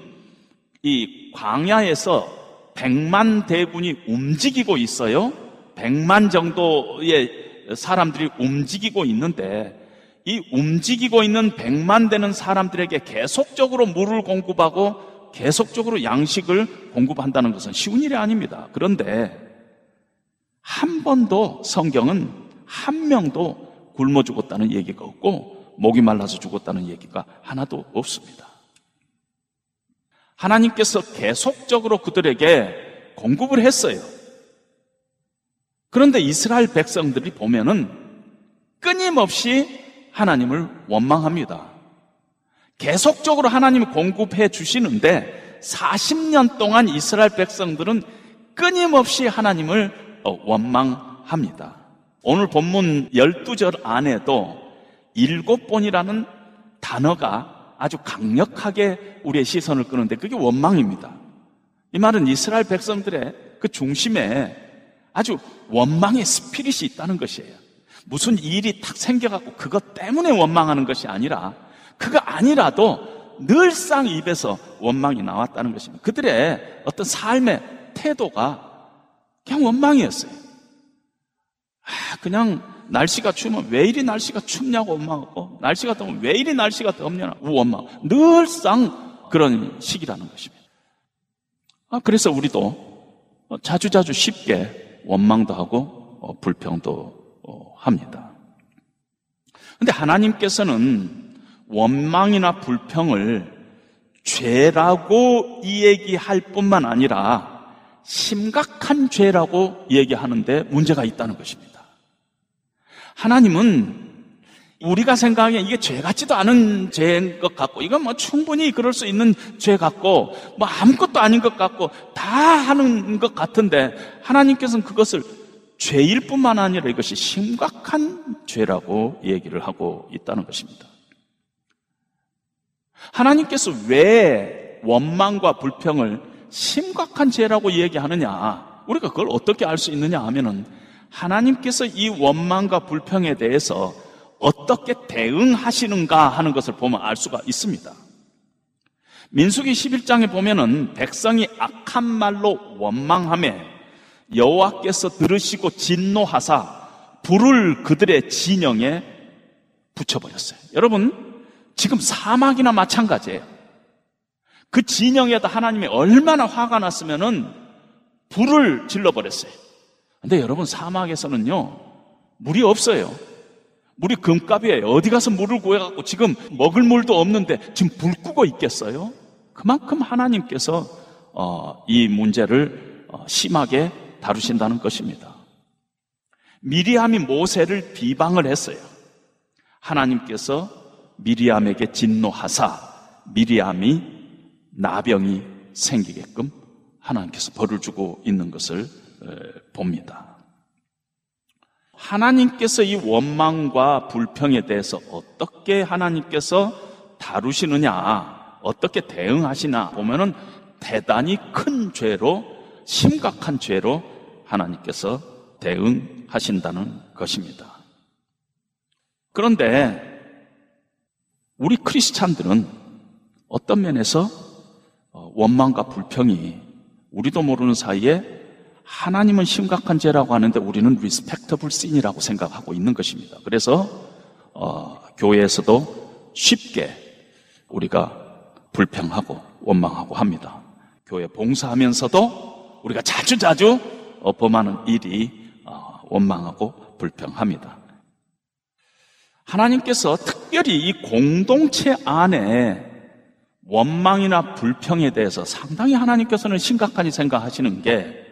이 광야에서 백만 대군이 움직이고 있어요. 백만 정도의 사람들이 움직이고 있는데 이 움직이고 있는 백만 되는 사람들에게 계속적으로 물을 공급하고 계속적으로 양식을 공급한다는 것은 쉬운 일이 아닙니다. 그런데 한 번도 성경은 한 명도 굶어 죽었다는 얘기가 없고 목이 말라서 죽었다는 얘기가 하나도 없습니다. 하나님께서 계속적으로 그들에게 공급을 했어요. 그런데 이스라엘 백성들이 보면은 끊임없이 하나님을 원망합니다. 계속적으로 하나님이 공급해 주시는데 40년 동안 이스라엘 백성들은 끊임없이 하나님을 어, 원망합니다. 오늘 본문 12절 안에도 일곱 번이라는 단어가 아주 강력하게 우리의 시선을 끄는데 그게 원망입니다. 이 말은 이스라엘 백성들의 그 중심에 아주 원망의 스피릿이 있다는 것이에요. 무슨 일이 탁 생겨갖고 그것 때문에 원망하는 것이 아니라 그거 아니라도 늘상 입에서 원망이 나왔다는 것입니다. 그들의 어떤 삶의 태도가 그냥 원망이었어요. 아, 그냥 날씨가 추우면 왜 이리 날씨가 춥냐고 원망하고 날씨가 더우면 왜 이리 날씨가 덥냐고 원망. 늘상 그런 시기라는 것입니다. 아, 그래서 우리도 자주자주 쉽게 원망도 하고 어, 불평도 어, 합니다. 근데 하나님께서는 원망이나 불평을 죄라고 이야기할 뿐만 아니라 심각한 죄라고 얘기하는데 문제가 있다는 것입니다. 하나님은 우리가 생각하기에 이게 죄 같지도 않은 죄인 것 같고, 이건 뭐 충분히 그럴 수 있는 죄 같고, 뭐 아무것도 아닌 것 같고, 다 하는 것 같은데, 하나님께서는 그것을 죄일 뿐만 아니라 이것이 심각한 죄라고 얘기를 하고 있다는 것입니다. 하나님께서 왜 원망과 불평을 심각한 죄라고 얘기하느냐? 우리가 그걸 어떻게 알 수 있느냐 하면은 하나님께서 이 원망과 불평에 대해서 어떻게 대응하시는가 하는 것을 보면 알 수가 있습니다. 민수기 11장에 보면은 백성이 악한 말로 원망함에 여호와께서 들으시고 진노하사 불을 그들의 진영에 붙여버렸어요. 여러분, 지금 사막이나 마찬가지예요. 그 진영에다 하나님이 얼마나 화가 났으면은 불을 질러버렸어요. 근데 여러분, 사막에서는요, 물이 없어요. 물이 금값이에요. 어디 가서 물을 구해갖고 지금 먹을 물도 없는데 지금 불 끄고 있겠어요? 그만큼 하나님께서 어, 이 문제를 어, 심하게 다루신다는 것입니다. 미리암이 모세를 비방을 했어요. 하나님께서 미리암에게 진노하사 미리암이 나병이 생기게끔 하나님께서 벌을 주고 있는 것을 봅니다. 하나님께서 이 원망과 불평에 대해서 어떻게 하나님께서 다루시느냐, 어떻게 대응하시나 보면은 대단히 큰 죄로, 심각한 죄로 하나님께서 대응하신다는 것입니다. 그런데 우리 크리스찬들은 어떤 면에서 어, 원망과 불평이 우리도 모르는 사이에 하나님은 심각한 죄라고 하는데 우리는 respectable sin이라고 생각하고 있는 것입니다. 그래서 어, 교회에서도 쉽게 우리가 불평하고 원망하고 합니다. 교회 봉사하면서도 우리가 자주자주 어, 범하는 일이 어, 원망하고 불평합니다. 하나님께서 특별히 이 공동체 안에 원망이나 불평에 대해서 상당히 하나님께서는 심각하게 생각하시는 게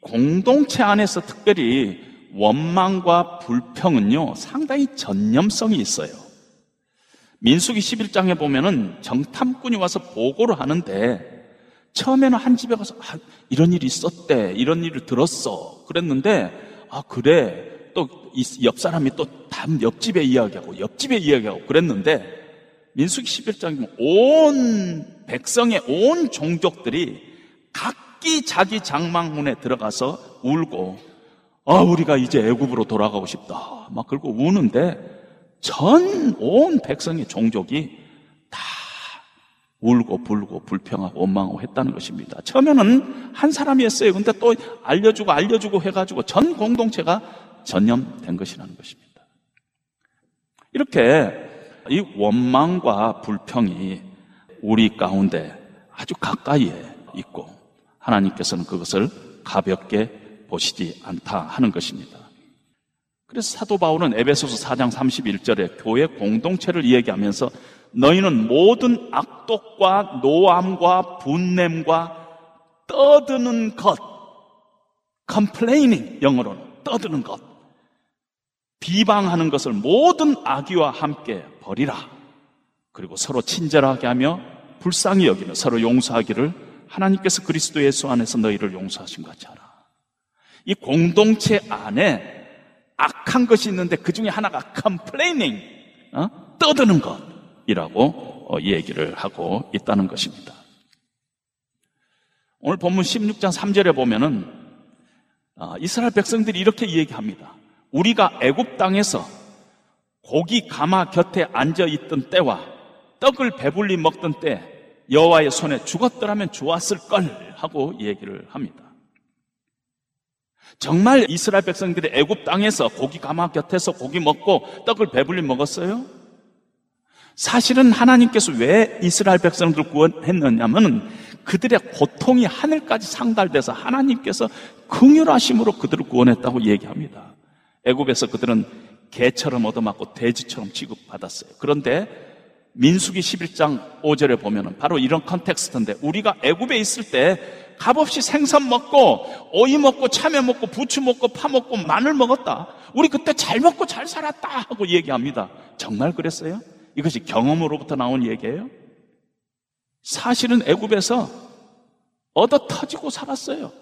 공동체 안에서 특별히 원망과 불평은요, 상당히 전념성이 있어요. 민수기 11장에 보면은 정탐꾼이 와서 보고를 하는데 처음에는 한 집에 가서 아, 이런 일이 있었대, 이런 일을 들었어. 그랬는데 아 그래. 또 옆 사람이 또 다음 옆집에 이야기하고 옆집에 이야기하고 그랬는데 민수기 11장이면 온 백성의 온 종족들이 각기 자기 장막문에 들어가서 울고 아 우리가 이제 애굽으로 돌아가고 싶다 막 그러고 우는데 전 온 백성의 종족이 다 울고 불고 불평하고 원망하고 했다는 것입니다. 처음에는 한 사람이 했어요. 근데 또 알려주고 알려주고 해가지고 전 공동체가 전염된 것이라는 것입니다. 이렇게 이 원망과 불평이 우리 가운데 아주 가까이에 있고 하나님께서는 그것을 가볍게 보시지 않다 하는 것입니다. 그래서 사도 바울은 에베소서 4장 31절에 교회 공동체를 이야기하면서 너희는 모든 악독과 노함과 분냄과 떠드는 것, complaining 영어로는 떠드는 것, 비방하는 것을 모든 악의와 함께 버리라. 그리고 서로 친절하게 하며 불쌍히 여기며 서로 용서하기를 하나님께서 그리스도 예수 안에서 너희를 용서하신 것 같이 하라. 이 공동체 안에 악한 것이 있는데 그 중에 하나가 complaining, 어? 떠드는 것 이라고 어, 얘기를 하고 있다는 것입니다. 오늘 본문 16장 3절에 보면은 어, 이스라엘 백성들이 이렇게 얘기합니다. 우리가 애굽 땅에서 고기 가마 곁에 앉아 있던 때와 떡을 배불리 먹던 때 여호와의 손에 죽었더라면 좋았을 걸 하고 얘기를 합니다. 정말 이스라엘 백성들이 애굽 땅에서 고기 가마 곁에서 고기 먹고 떡을 배불리 먹었어요? 사실은 하나님께서 왜 이스라엘 백성들을 구원했느냐면 그들의 고통이 하늘까지 상달돼서 하나님께서 긍휼하심으로 그들을 구원했다고 얘기합니다. 애굽에서 그들은 개처럼 얻어맞고 돼지처럼 취급받았어요. 그런데 민수기 11장 5절에 보면은 바로 이런 컨텍스트인데 우리가 애굽에 있을 때 값없이 생선 먹고 오이 먹고 참외 먹고 부추 먹고 파 먹고 마늘 먹었다. 우리 그때 잘 먹고 잘 살았다 하고 얘기합니다. 정말 그랬어요? 이것이 경험으로부터 나온 얘기예요? 사실은 애굽에서 얻어 터지고 살았어요.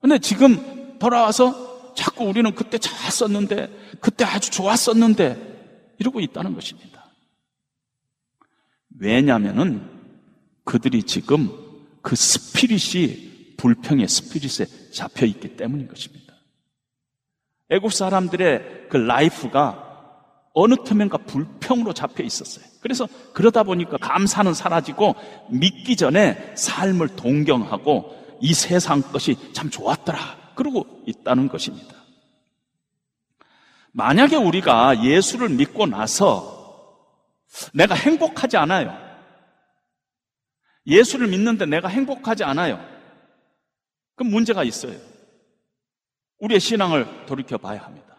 근데 지금 돌아와서 자꾸 우리는 그때 잘 썼는데 그때 아주 좋았었는데 이러고 있다는 것입니다. 왜냐하면은 그들이 지금 그 spirit이 불평의 spirit에 잡혀 있기 때문인 것입니다. 애굽 사람들의 그 life가 어느 틈엔가 불평으로 잡혀 있었어요. 그래서 그러다 보니까 감사는 사라지고 믿기 전에 삶을 동경하고 이 세상 것이 참 좋았더라. 그러고 있다는 것입니다. 만약에 우리가 예수를 믿고 나서 내가 행복하지 않아요. 예수를 믿는데 내가 행복하지 않아요. 그럼 문제가 있어요. 우리의 신앙을 돌이켜 봐야 합니다.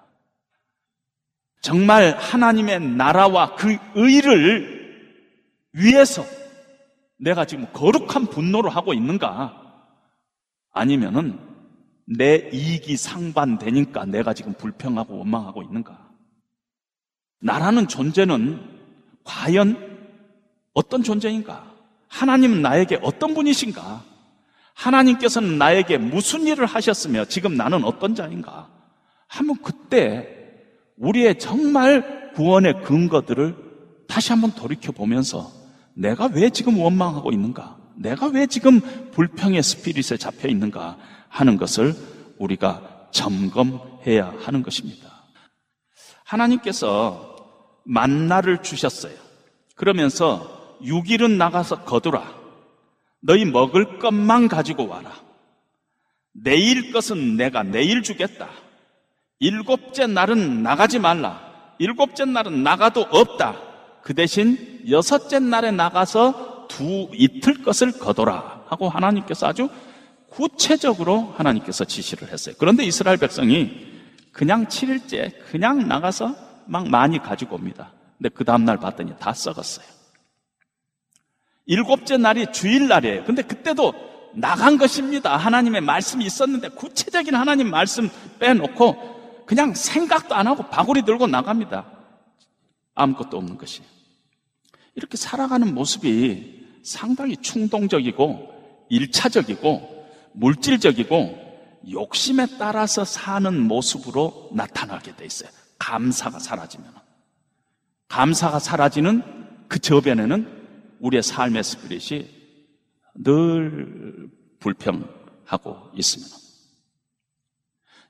정말 하나님의 나라와 그 의를 위해서 내가 지금 거룩한 분노를 하고 있는가? 아니면은 내 이익이 상반되니까 내가 지금 불평하고 원망하고 있는가? 나라는 존재는 과연 어떤 존재인가? 하나님은 나에게 어떤 분이신가? 하나님께서는 나에게 무슨 일을 하셨으며 지금 나는 어떤 자인가? 하면 그때 우리의 정말 구원의 근거들을 다시 한번 돌이켜 보면서 내가 왜 지금 원망하고 있는가? 내가 왜 지금 불평의 스피릿에 잡혀 있는가 하는 것을 우리가 점검해야 하는 것입니다. 하나님께서 만나를 주셨어요. 그러면서 6일은 나가서 거두라. 너희 먹을 것만 가지고 와라. 내일 것은 내가 내일 주겠다. 일곱째 날은 나가지 말라. 일곱째 날은 나가도 없다. 그 대신 여섯째 날에 나가서 두 이틀 것을 거둬라. 하고 하나님께서 아주 구체적으로 하나님께서 지시를 했어요. 그런데 이스라엘 백성이 그냥 7일째 그냥 나가서 막 많이 가지고 옵니다. 근데 그 다음날 봤더니 다 썩었어요. 일곱째 날이 주일날이에요. 근데 그때도 나간 것입니다. 하나님의 말씀이 있었는데 구체적인 하나님 말씀 빼놓고 그냥 생각도 안 하고 바구리 들고 나갑니다. 아무것도 없는 것이. 이렇게 살아가는 모습이 상당히 충동적이고 일차적이고 물질적이고 욕심에 따라서 사는 모습으로 나타나게 돼 있어요. 감사가 사라지면. 감사가 사라지는 그 저변에는 우리의 삶의 스피릿이 늘 불평하고 있습니다.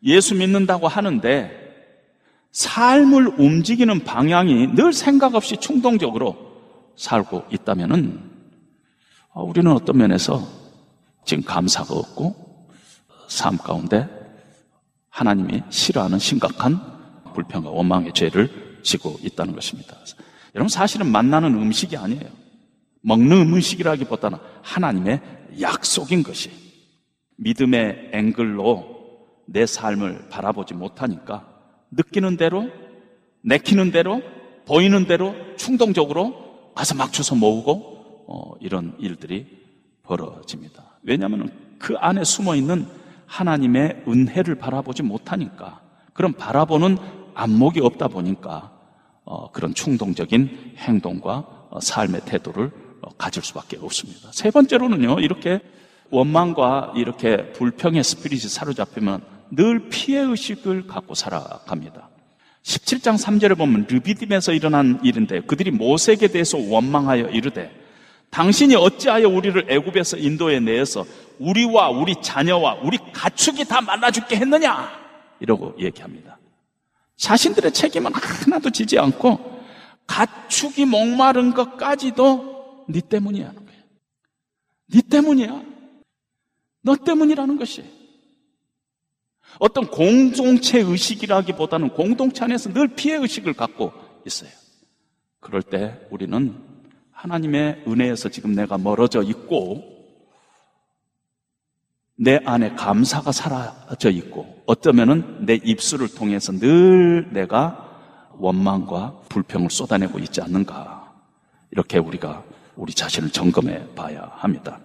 예수 믿는다고 하는데 삶을 움직이는 방향이 늘 생각 없이 충동적으로 살고 있다면은 어, 우리는 어떤 면에서 지금 감사가 없고 삶 가운데 하나님이 싫어하는 심각한 불평과 원망의 죄를 지고 있다는 것입니다. 여러분 사실은 만나는 음식이 아니에요. 먹는 음식이라기보다는 하나님의 약속인 것이 믿음의 앵글로 내 삶을 바라보지 못하니까 느끼는 대로 내키는 대로 보이는 대로 충동적으로 가서 막 주워 모으고 어, 이런 일들이 벌어집니다. 왜냐하면 그 안에 숨어 있는 하나님의 은혜를 바라보지 못하니까 그런 바라보는 안목이 없다 보니까 어, 그런 충동적인 행동과 어, 삶의 태도를 어, 가질 수밖에 없습니다. 세 번째로는요, 이렇게 원망과 이렇게 불평의 스피릿이 사로잡히면 늘 피해의식을 갖고 살아갑니다. 17장 3절에 보면 르비딤에서 일어난 일인데 그들이 모세에게 대해서 원망하여 이르되 당신이 어찌하여 우리를 애굽에서 인도에 내어서 우리와 우리 자녀와 우리 가축이 다 말라 죽게 했느냐 이러고 얘기합니다. 자신들의 책임은 하나도 지지 않고 가축이 목마른 것까지도 네 때문이야. 네 때문이야. 너 때문이라는 것이. 어떤 공동체 의식이라기보다는 공동체 안에서 늘 피해 의식을 갖고 있어요. 그럴 때 우리는 하나님의 은혜에서 지금 내가 멀어져 있고 내 안에 감사가 사라져 있고 어쩌면은 내 입술을 통해서 늘 내가 원망과 불평을 쏟아내고 있지 않는가 이렇게 우리가 우리 자신을 점검해 봐야 합니다.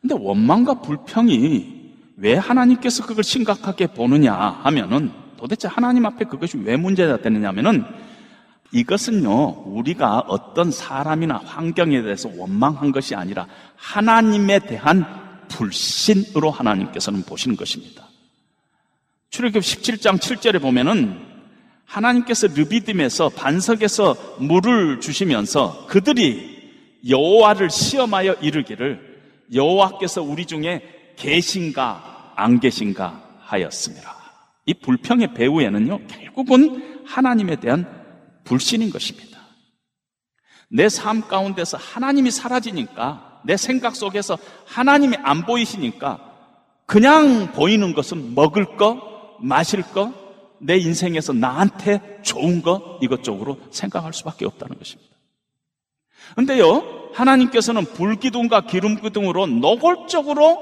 근데 원망과 불평이 왜 하나님께서 그걸 심각하게 보느냐 하면은 도대체 하나님 앞에 그것이 왜 문제가 되느냐 하면은 이것은요, 우리가 어떤 사람이나 환경에 대해서 원망한 것이 아니라 하나님에 대한 불신으로 하나님께서는 보시는 것입니다. 출애굽 17장 7절에 보면은 하나님께서 르비딤에서 반석에서 물을 주시면서 그들이 여호와를 시험하여 이르기를 여호와께서 우리 중에 계신가 안 계신가 하였습니다. 이 불평의 배후에는요 결국은 하나님에 대한 불신인 것입니다. 내 삶 가운데서 하나님이 사라지니까 내 생각 속에서 하나님이 안 보이시니까 그냥 보이는 것은 먹을 거, 마실 거, 내 인생에서 나한테 좋은 거 이것 쪽으로 생각할 수밖에 없다는 것입니다. 근데요, 하나님께서는 불기둥과 기름기둥으로 노골적으로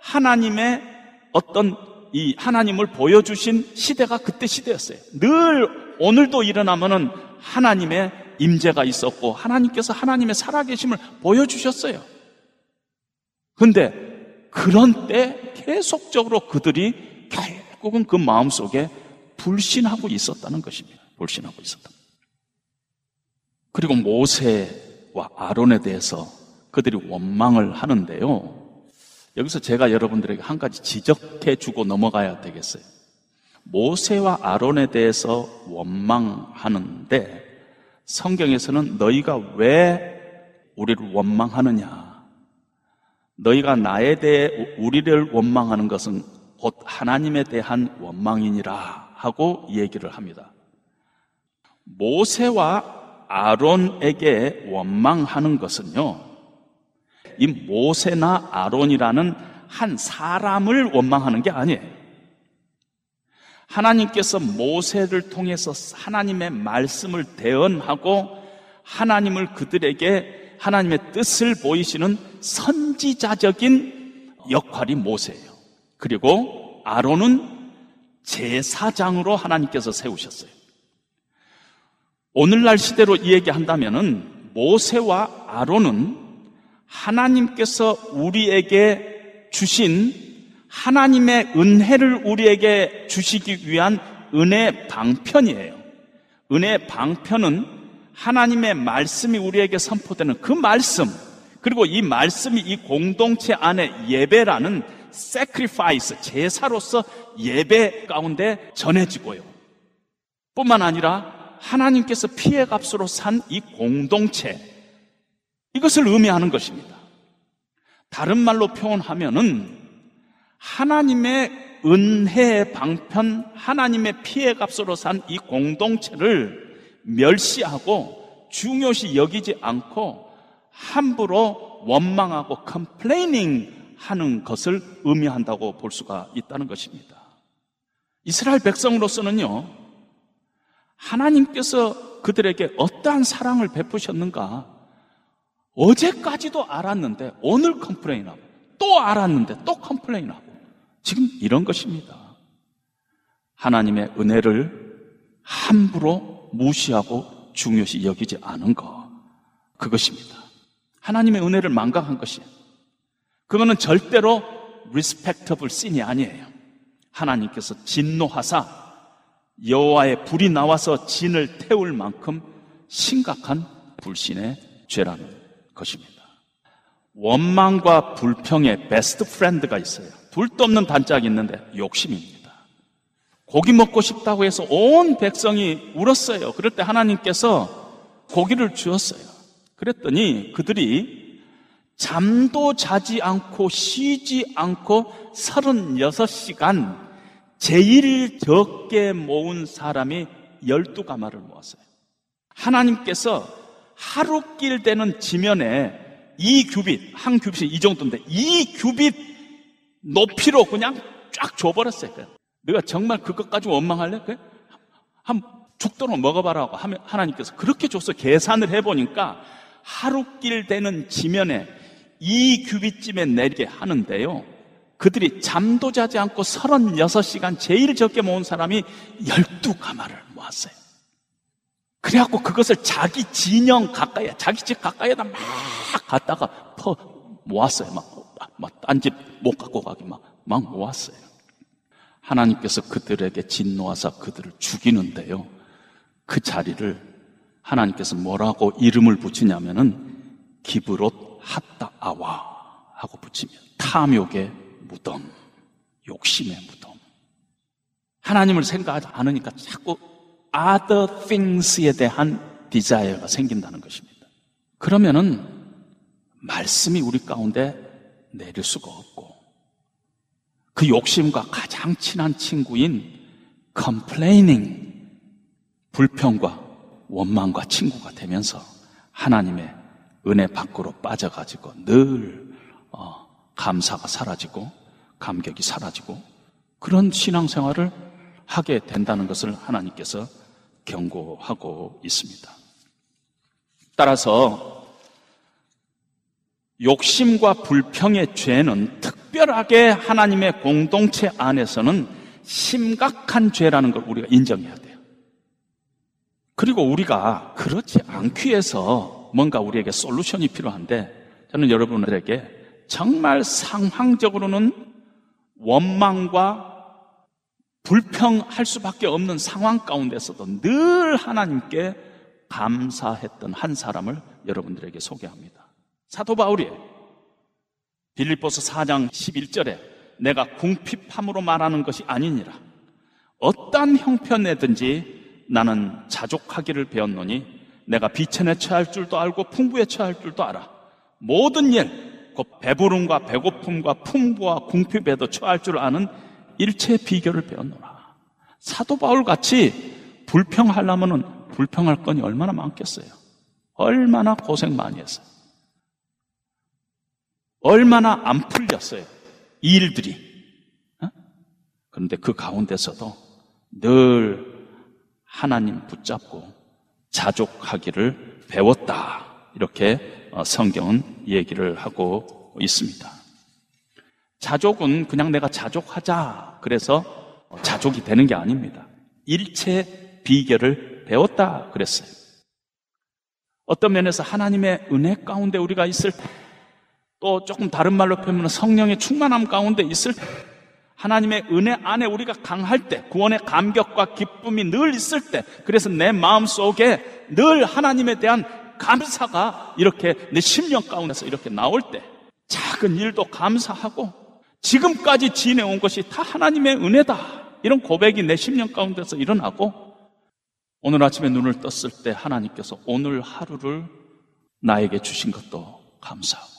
하나님의 어떤 이 하나님을 보여주신 시대가 그때 시대였어요. 늘 오늘도 일어나면은 하나님의 임재가 있었고 하나님께서 하나님의 살아계심을 보여주셨어요. 근데 그런 때 계속적으로 그들이 결국은 그 마음 속에 불신하고 있었다는 것입니다. 불신하고 있었다. 그리고 모세와 아론에 대해서 그들이 원망을 하는데요. 여기서 제가 여러분들에게 한 가지 지적해 주고 넘어가야 되겠어요. 모세와 아론에 대해서 원망하는데 성경에서는 너희가 왜 우리를 원망하느냐? 너희가 나에 대해 우리를 원망하는 것은 곧 하나님에 대한 원망이니라 하고 얘기를 합니다. 모세와 아론에게 원망하는 것은요, 이 모세나 아론이라는 한 사람을 원망하는 게 아니에요. 하나님께서 모세를 통해서 하나님의 말씀을 대언하고 하나님을 그들에게 하나님의 뜻을 보이시는 선지자적인 역할이 모세예요. 그리고 아론은 제사장으로 하나님께서 세우셨어요. 오늘날 시대로 이야기한다면은 모세와 아론은 하나님께서 우리에게 주신 하나님의 은혜를 우리에게 주시기 위한 은혜 방편이에요. 은혜 방편은 하나님의 말씀이 우리에게 선포되는 그 말씀, 그리고 이 말씀이 이 공동체 안에 예배라는 sacrifice, 제사로서 예배 가운데 전해지고요. 뿐만 아니라 하나님께서 피해 값으로 산 이 공동체, 이것을 의미하는 것입니다. 다른 말로 표현하면은 하나님의 은혜의 방편, 하나님의 피해 값으로 산 이 공동체를 멸시하고 중요시 여기지 않고 함부로 원망하고 complaining 하는 것을 의미한다고 볼 수가 있다는 것입니다. 이스라엘 백성으로서는요, 하나님께서 그들에게 어떠한 사랑을 베푸셨는가, 어제까지도 알았는데 오늘 complain하고 또 알았는데 또 complain하고 지금 이런 것입니다. 하나님의 은혜를 함부로 무시하고 중요시 여기지 않은 것 그것입니다. 하나님의 은혜를 망각한 것이에요. 그거는 절대로 respectable sin이 아니에요. 하나님께서 진노하사 여호와의 불이 나와서 진을 태울 만큼 심각한 불신의 죄라는 것입니다. 원망과 불평의 best friend가 있어요. 둘도 없는 단짝이 있는데 욕심입니다. 고기 먹고 싶다고 해서 온 백성이 울었어요. 그럴 때 하나님께서 고기를 주었어요. 그랬더니 그들이 잠도 자지 않고 쉬지 않고 36시간 제일 적게 모은 사람이 12가마를 모았어요. 하나님께서 하루길 되는 지면에 이 규빗, 한 규빗이 이 정도인데 이 규빗 높이로 그냥 쫙 줘버렸어요. 내가 정말 그것까지 원망할래? 그래? 한 죽도록 먹어봐라고 하면 하나님께서 그렇게 줘서 계산을 해보니까 하루 길 되는 지면에 이 규빗쯤에 내리게 하는데요. 그들이 잠도 자지 않고 36시간 제일 적게 모은 사람이 12가마를 모았어요. 그래갖고 그것을 자기 진영 가까이에, 자기 집 가까이에다 막 갖다가 퍼 모았어요. 막, 막, 딴집 못 갖고 가기 막, 막 모았어요. 하나님께서 그들에게 진노하사 그들을 죽이는데요. 그 자리를 하나님께서 뭐라고 이름을 붙이냐면은 기브롯 핫다아와 하고 붙이면 탐욕의 무덤, 욕심의 무덤. 하나님을 생각하지 않으니까 자꾸 other things에 대한 디자이어가 생긴다는 것입니다. 그러면은 말씀이 우리 가운데 내릴 수가 없고 그 욕심과 가장 친한 친구인 complaining 불평과 원망과 친구가 되면서 하나님의 은혜 밖으로 빠져가지고 늘 어, 감사가 사라지고 감격이 사라지고 그런 신앙생활을 하게 된다는 것을 하나님께서 경고하고 있습니다. 따라서 욕심과 불평의 죄는 특별하게 하나님의 공동체 안에서는 심각한 죄라는 걸 우리가 인정해야 돼요. 그리고 우리가 그렇지 않기 위해서 뭔가 우리에게 솔루션이 필요한데 저는 여러분들에게 정말 상황적으로는 원망과 불평할 수밖에 없는 상황 가운데서도 늘 하나님께 감사했던 한 사람을 여러분들에게 소개합니다. 사도 바울이 빌립보서 4장 11절에 내가 궁핍함으로 말하는 것이 아니니라. 어떠한 형편에든지 나는 자족하기를 배웠노니 내가 비천에 처할 줄도 알고 풍부에 처할 줄도 알아. 모든 일, 곧 배부름과 배고픔과 풍부와 궁핍에도 처할 줄 아는 일체 비결을 배웠노라. 사도 바울 같이 불평하려면은 불평할 건이 얼마나 많겠어요. 얼마나 고생 많이 했어요. 얼마나 안 풀렸어요. 이 일들이. 어? 그런데 그 가운데서도 늘 하나님 붙잡고 자족하기를 배웠다. 이렇게 어, 성경은 얘기를 하고 있습니다. 자족은 그냥 내가 자족하자. 그래서 자족이 되는 게 아닙니다. 일체 비결을 배웠다. 그랬어요. 어떤 면에서 하나님의 은혜 가운데 우리가 있을 때, 또 조금 다른 말로 표현하면 성령의 충만함 가운데 있을 때, 하나님의 은혜 안에 우리가 강할 때, 구원의 감격과 기쁨이 늘 있을 때, 그래서 내 마음 속에 늘 하나님에 대한 감사가 이렇게 내 심령 가운데서 이렇게 나올 때, 작은 일도 감사하고, 지금까지 지내온 것이 다 하나님의 은혜다. 이런 고백이 내 심령 가운데서 일어나고, 오늘 아침에 눈을 떴을 때 하나님께서 오늘 하루를 나에게 주신 것도 감사하고,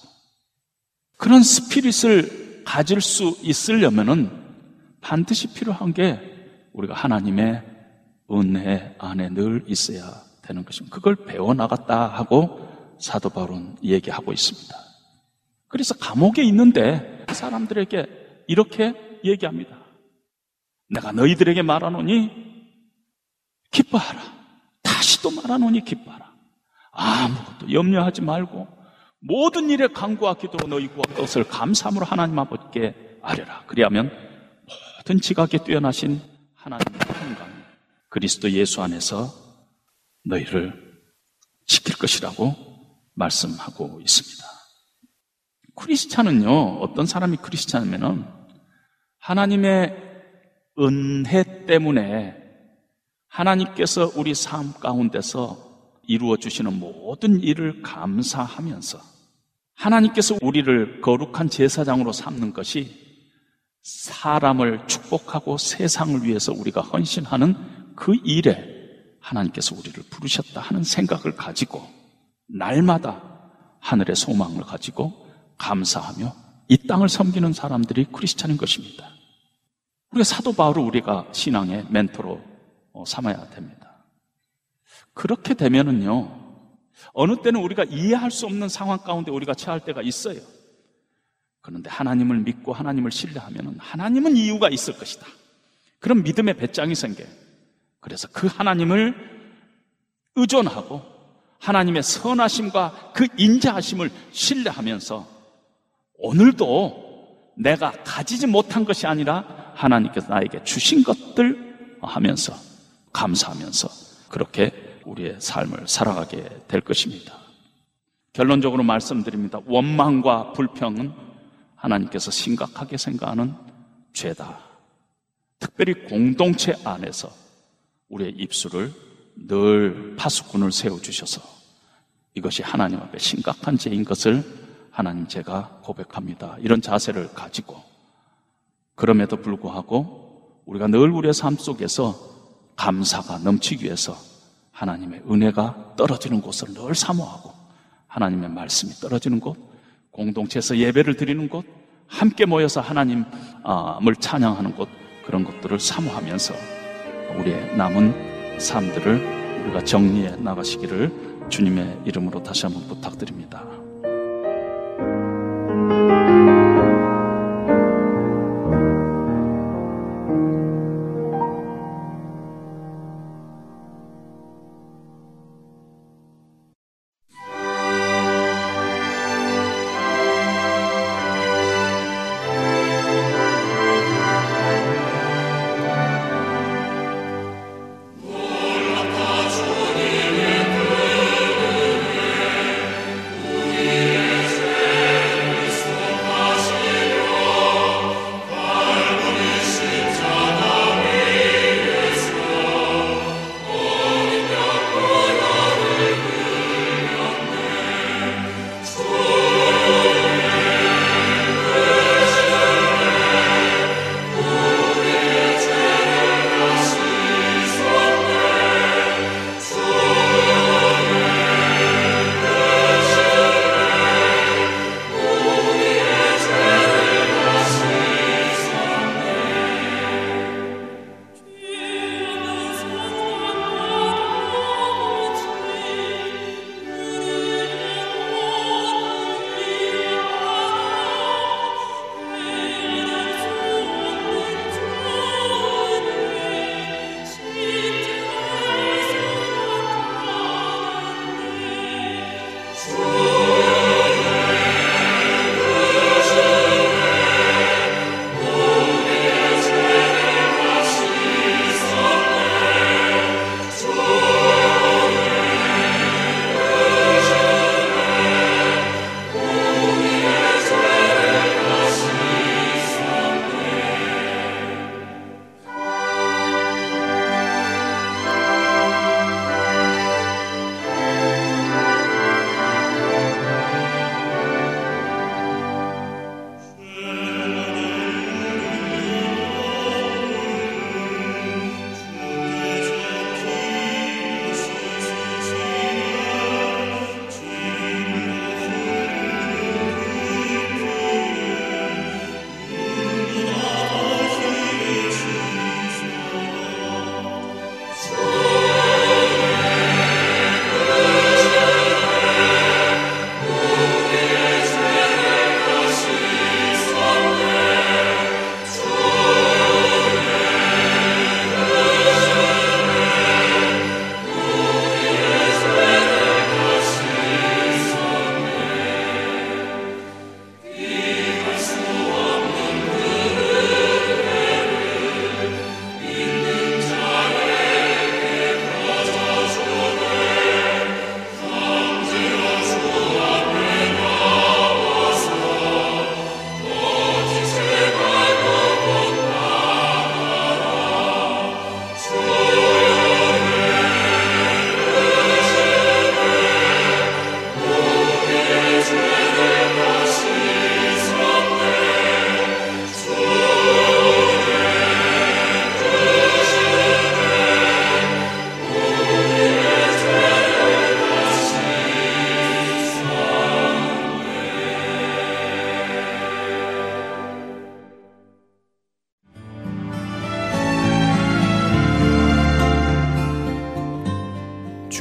그런 스피릿을 가질 수 있으려면은 반드시 필요한 게 우리가 하나님의 은혜 안에 늘 있어야 되는 것입니다. 그걸 배워나갔다 하고 사도 바울은 얘기하고 있습니다. 그래서 감옥에 있는데 사람들에게 이렇게 얘기합니다. 내가 너희들에게 말하노니 기뻐하라. 다시 또 말하노니 기뻐하라. 아무것도 염려하지 말고 모든 일에 간구와 기도로 너희 구할 것을 감사함으로 하나님 아버지께 아뢰라. 그리하면 모든 지각에 뛰어나신 하나님의 평강 그리스도 예수 안에서 너희를 지킬 것이라고 말씀하고 있습니다. 크리스찬은요, 어떤 사람이 크리스찬이면은 하나님의 은혜 때문에 하나님께서 우리 삶 가운데서 이루어 주시는 모든 일을 감사하면서 하나님께서 우리를 거룩한 제사장으로 삼는 것이 사람을 축복하고 세상을 위해서 우리가 헌신하는 그 일에 하나님께서 우리를 부르셨다 하는 생각을 가지고 날마다 하늘의 소망을 가지고 감사하며 이 땅을 섬기는 사람들이 크리스찬인 것입니다. 우리가 사도 바울을 우리가 신앙의 멘토로 어, 삼아야 됩니다. 그렇게 되면은요, 어느 때는 우리가 이해할 수 없는 상황 가운데 우리가 처할 때가 있어요. 그런데 하나님을 믿고 하나님을 신뢰하면 하나님은 이유가 있을 것이다. 그런 믿음의 배짱이 생겨요. 그래서 그 하나님을 의존하고 하나님의 선하심과 그 인자하심을 신뢰하면서 오늘도 내가 가지지 못한 것이 아니라 하나님께서 나에게 주신 것들 하면서 감사하면서 그렇게 우리의 삶을 살아가게 될 것입니다. 결론적으로 말씀드립니다. 원망과 불평은 하나님께서 심각하게 생각하는 죄다. 특별히 공동체 안에서 우리의 입술을 늘 파수꾼을 세워주셔서 이것이 하나님 앞에 심각한 죄인 것을 하나님 제가 고백합니다. 이런 자세를 가지고 그럼에도 불구하고 우리가 늘 우리의 삶 속에서 감사가 넘치기 위해서 하나님의 은혜가 떨어지는 곳을 늘 사모하고 하나님의 말씀이 떨어지는 곳, 공동체에서 예배를 드리는 곳, 함께 모여서 하나님을 찬양하는 곳, 그런 것들을 사모하면서 우리의 남은 삶들을 우리가 정리해 나가시기를 주님의 이름으로 다시 한번 부탁드립니다.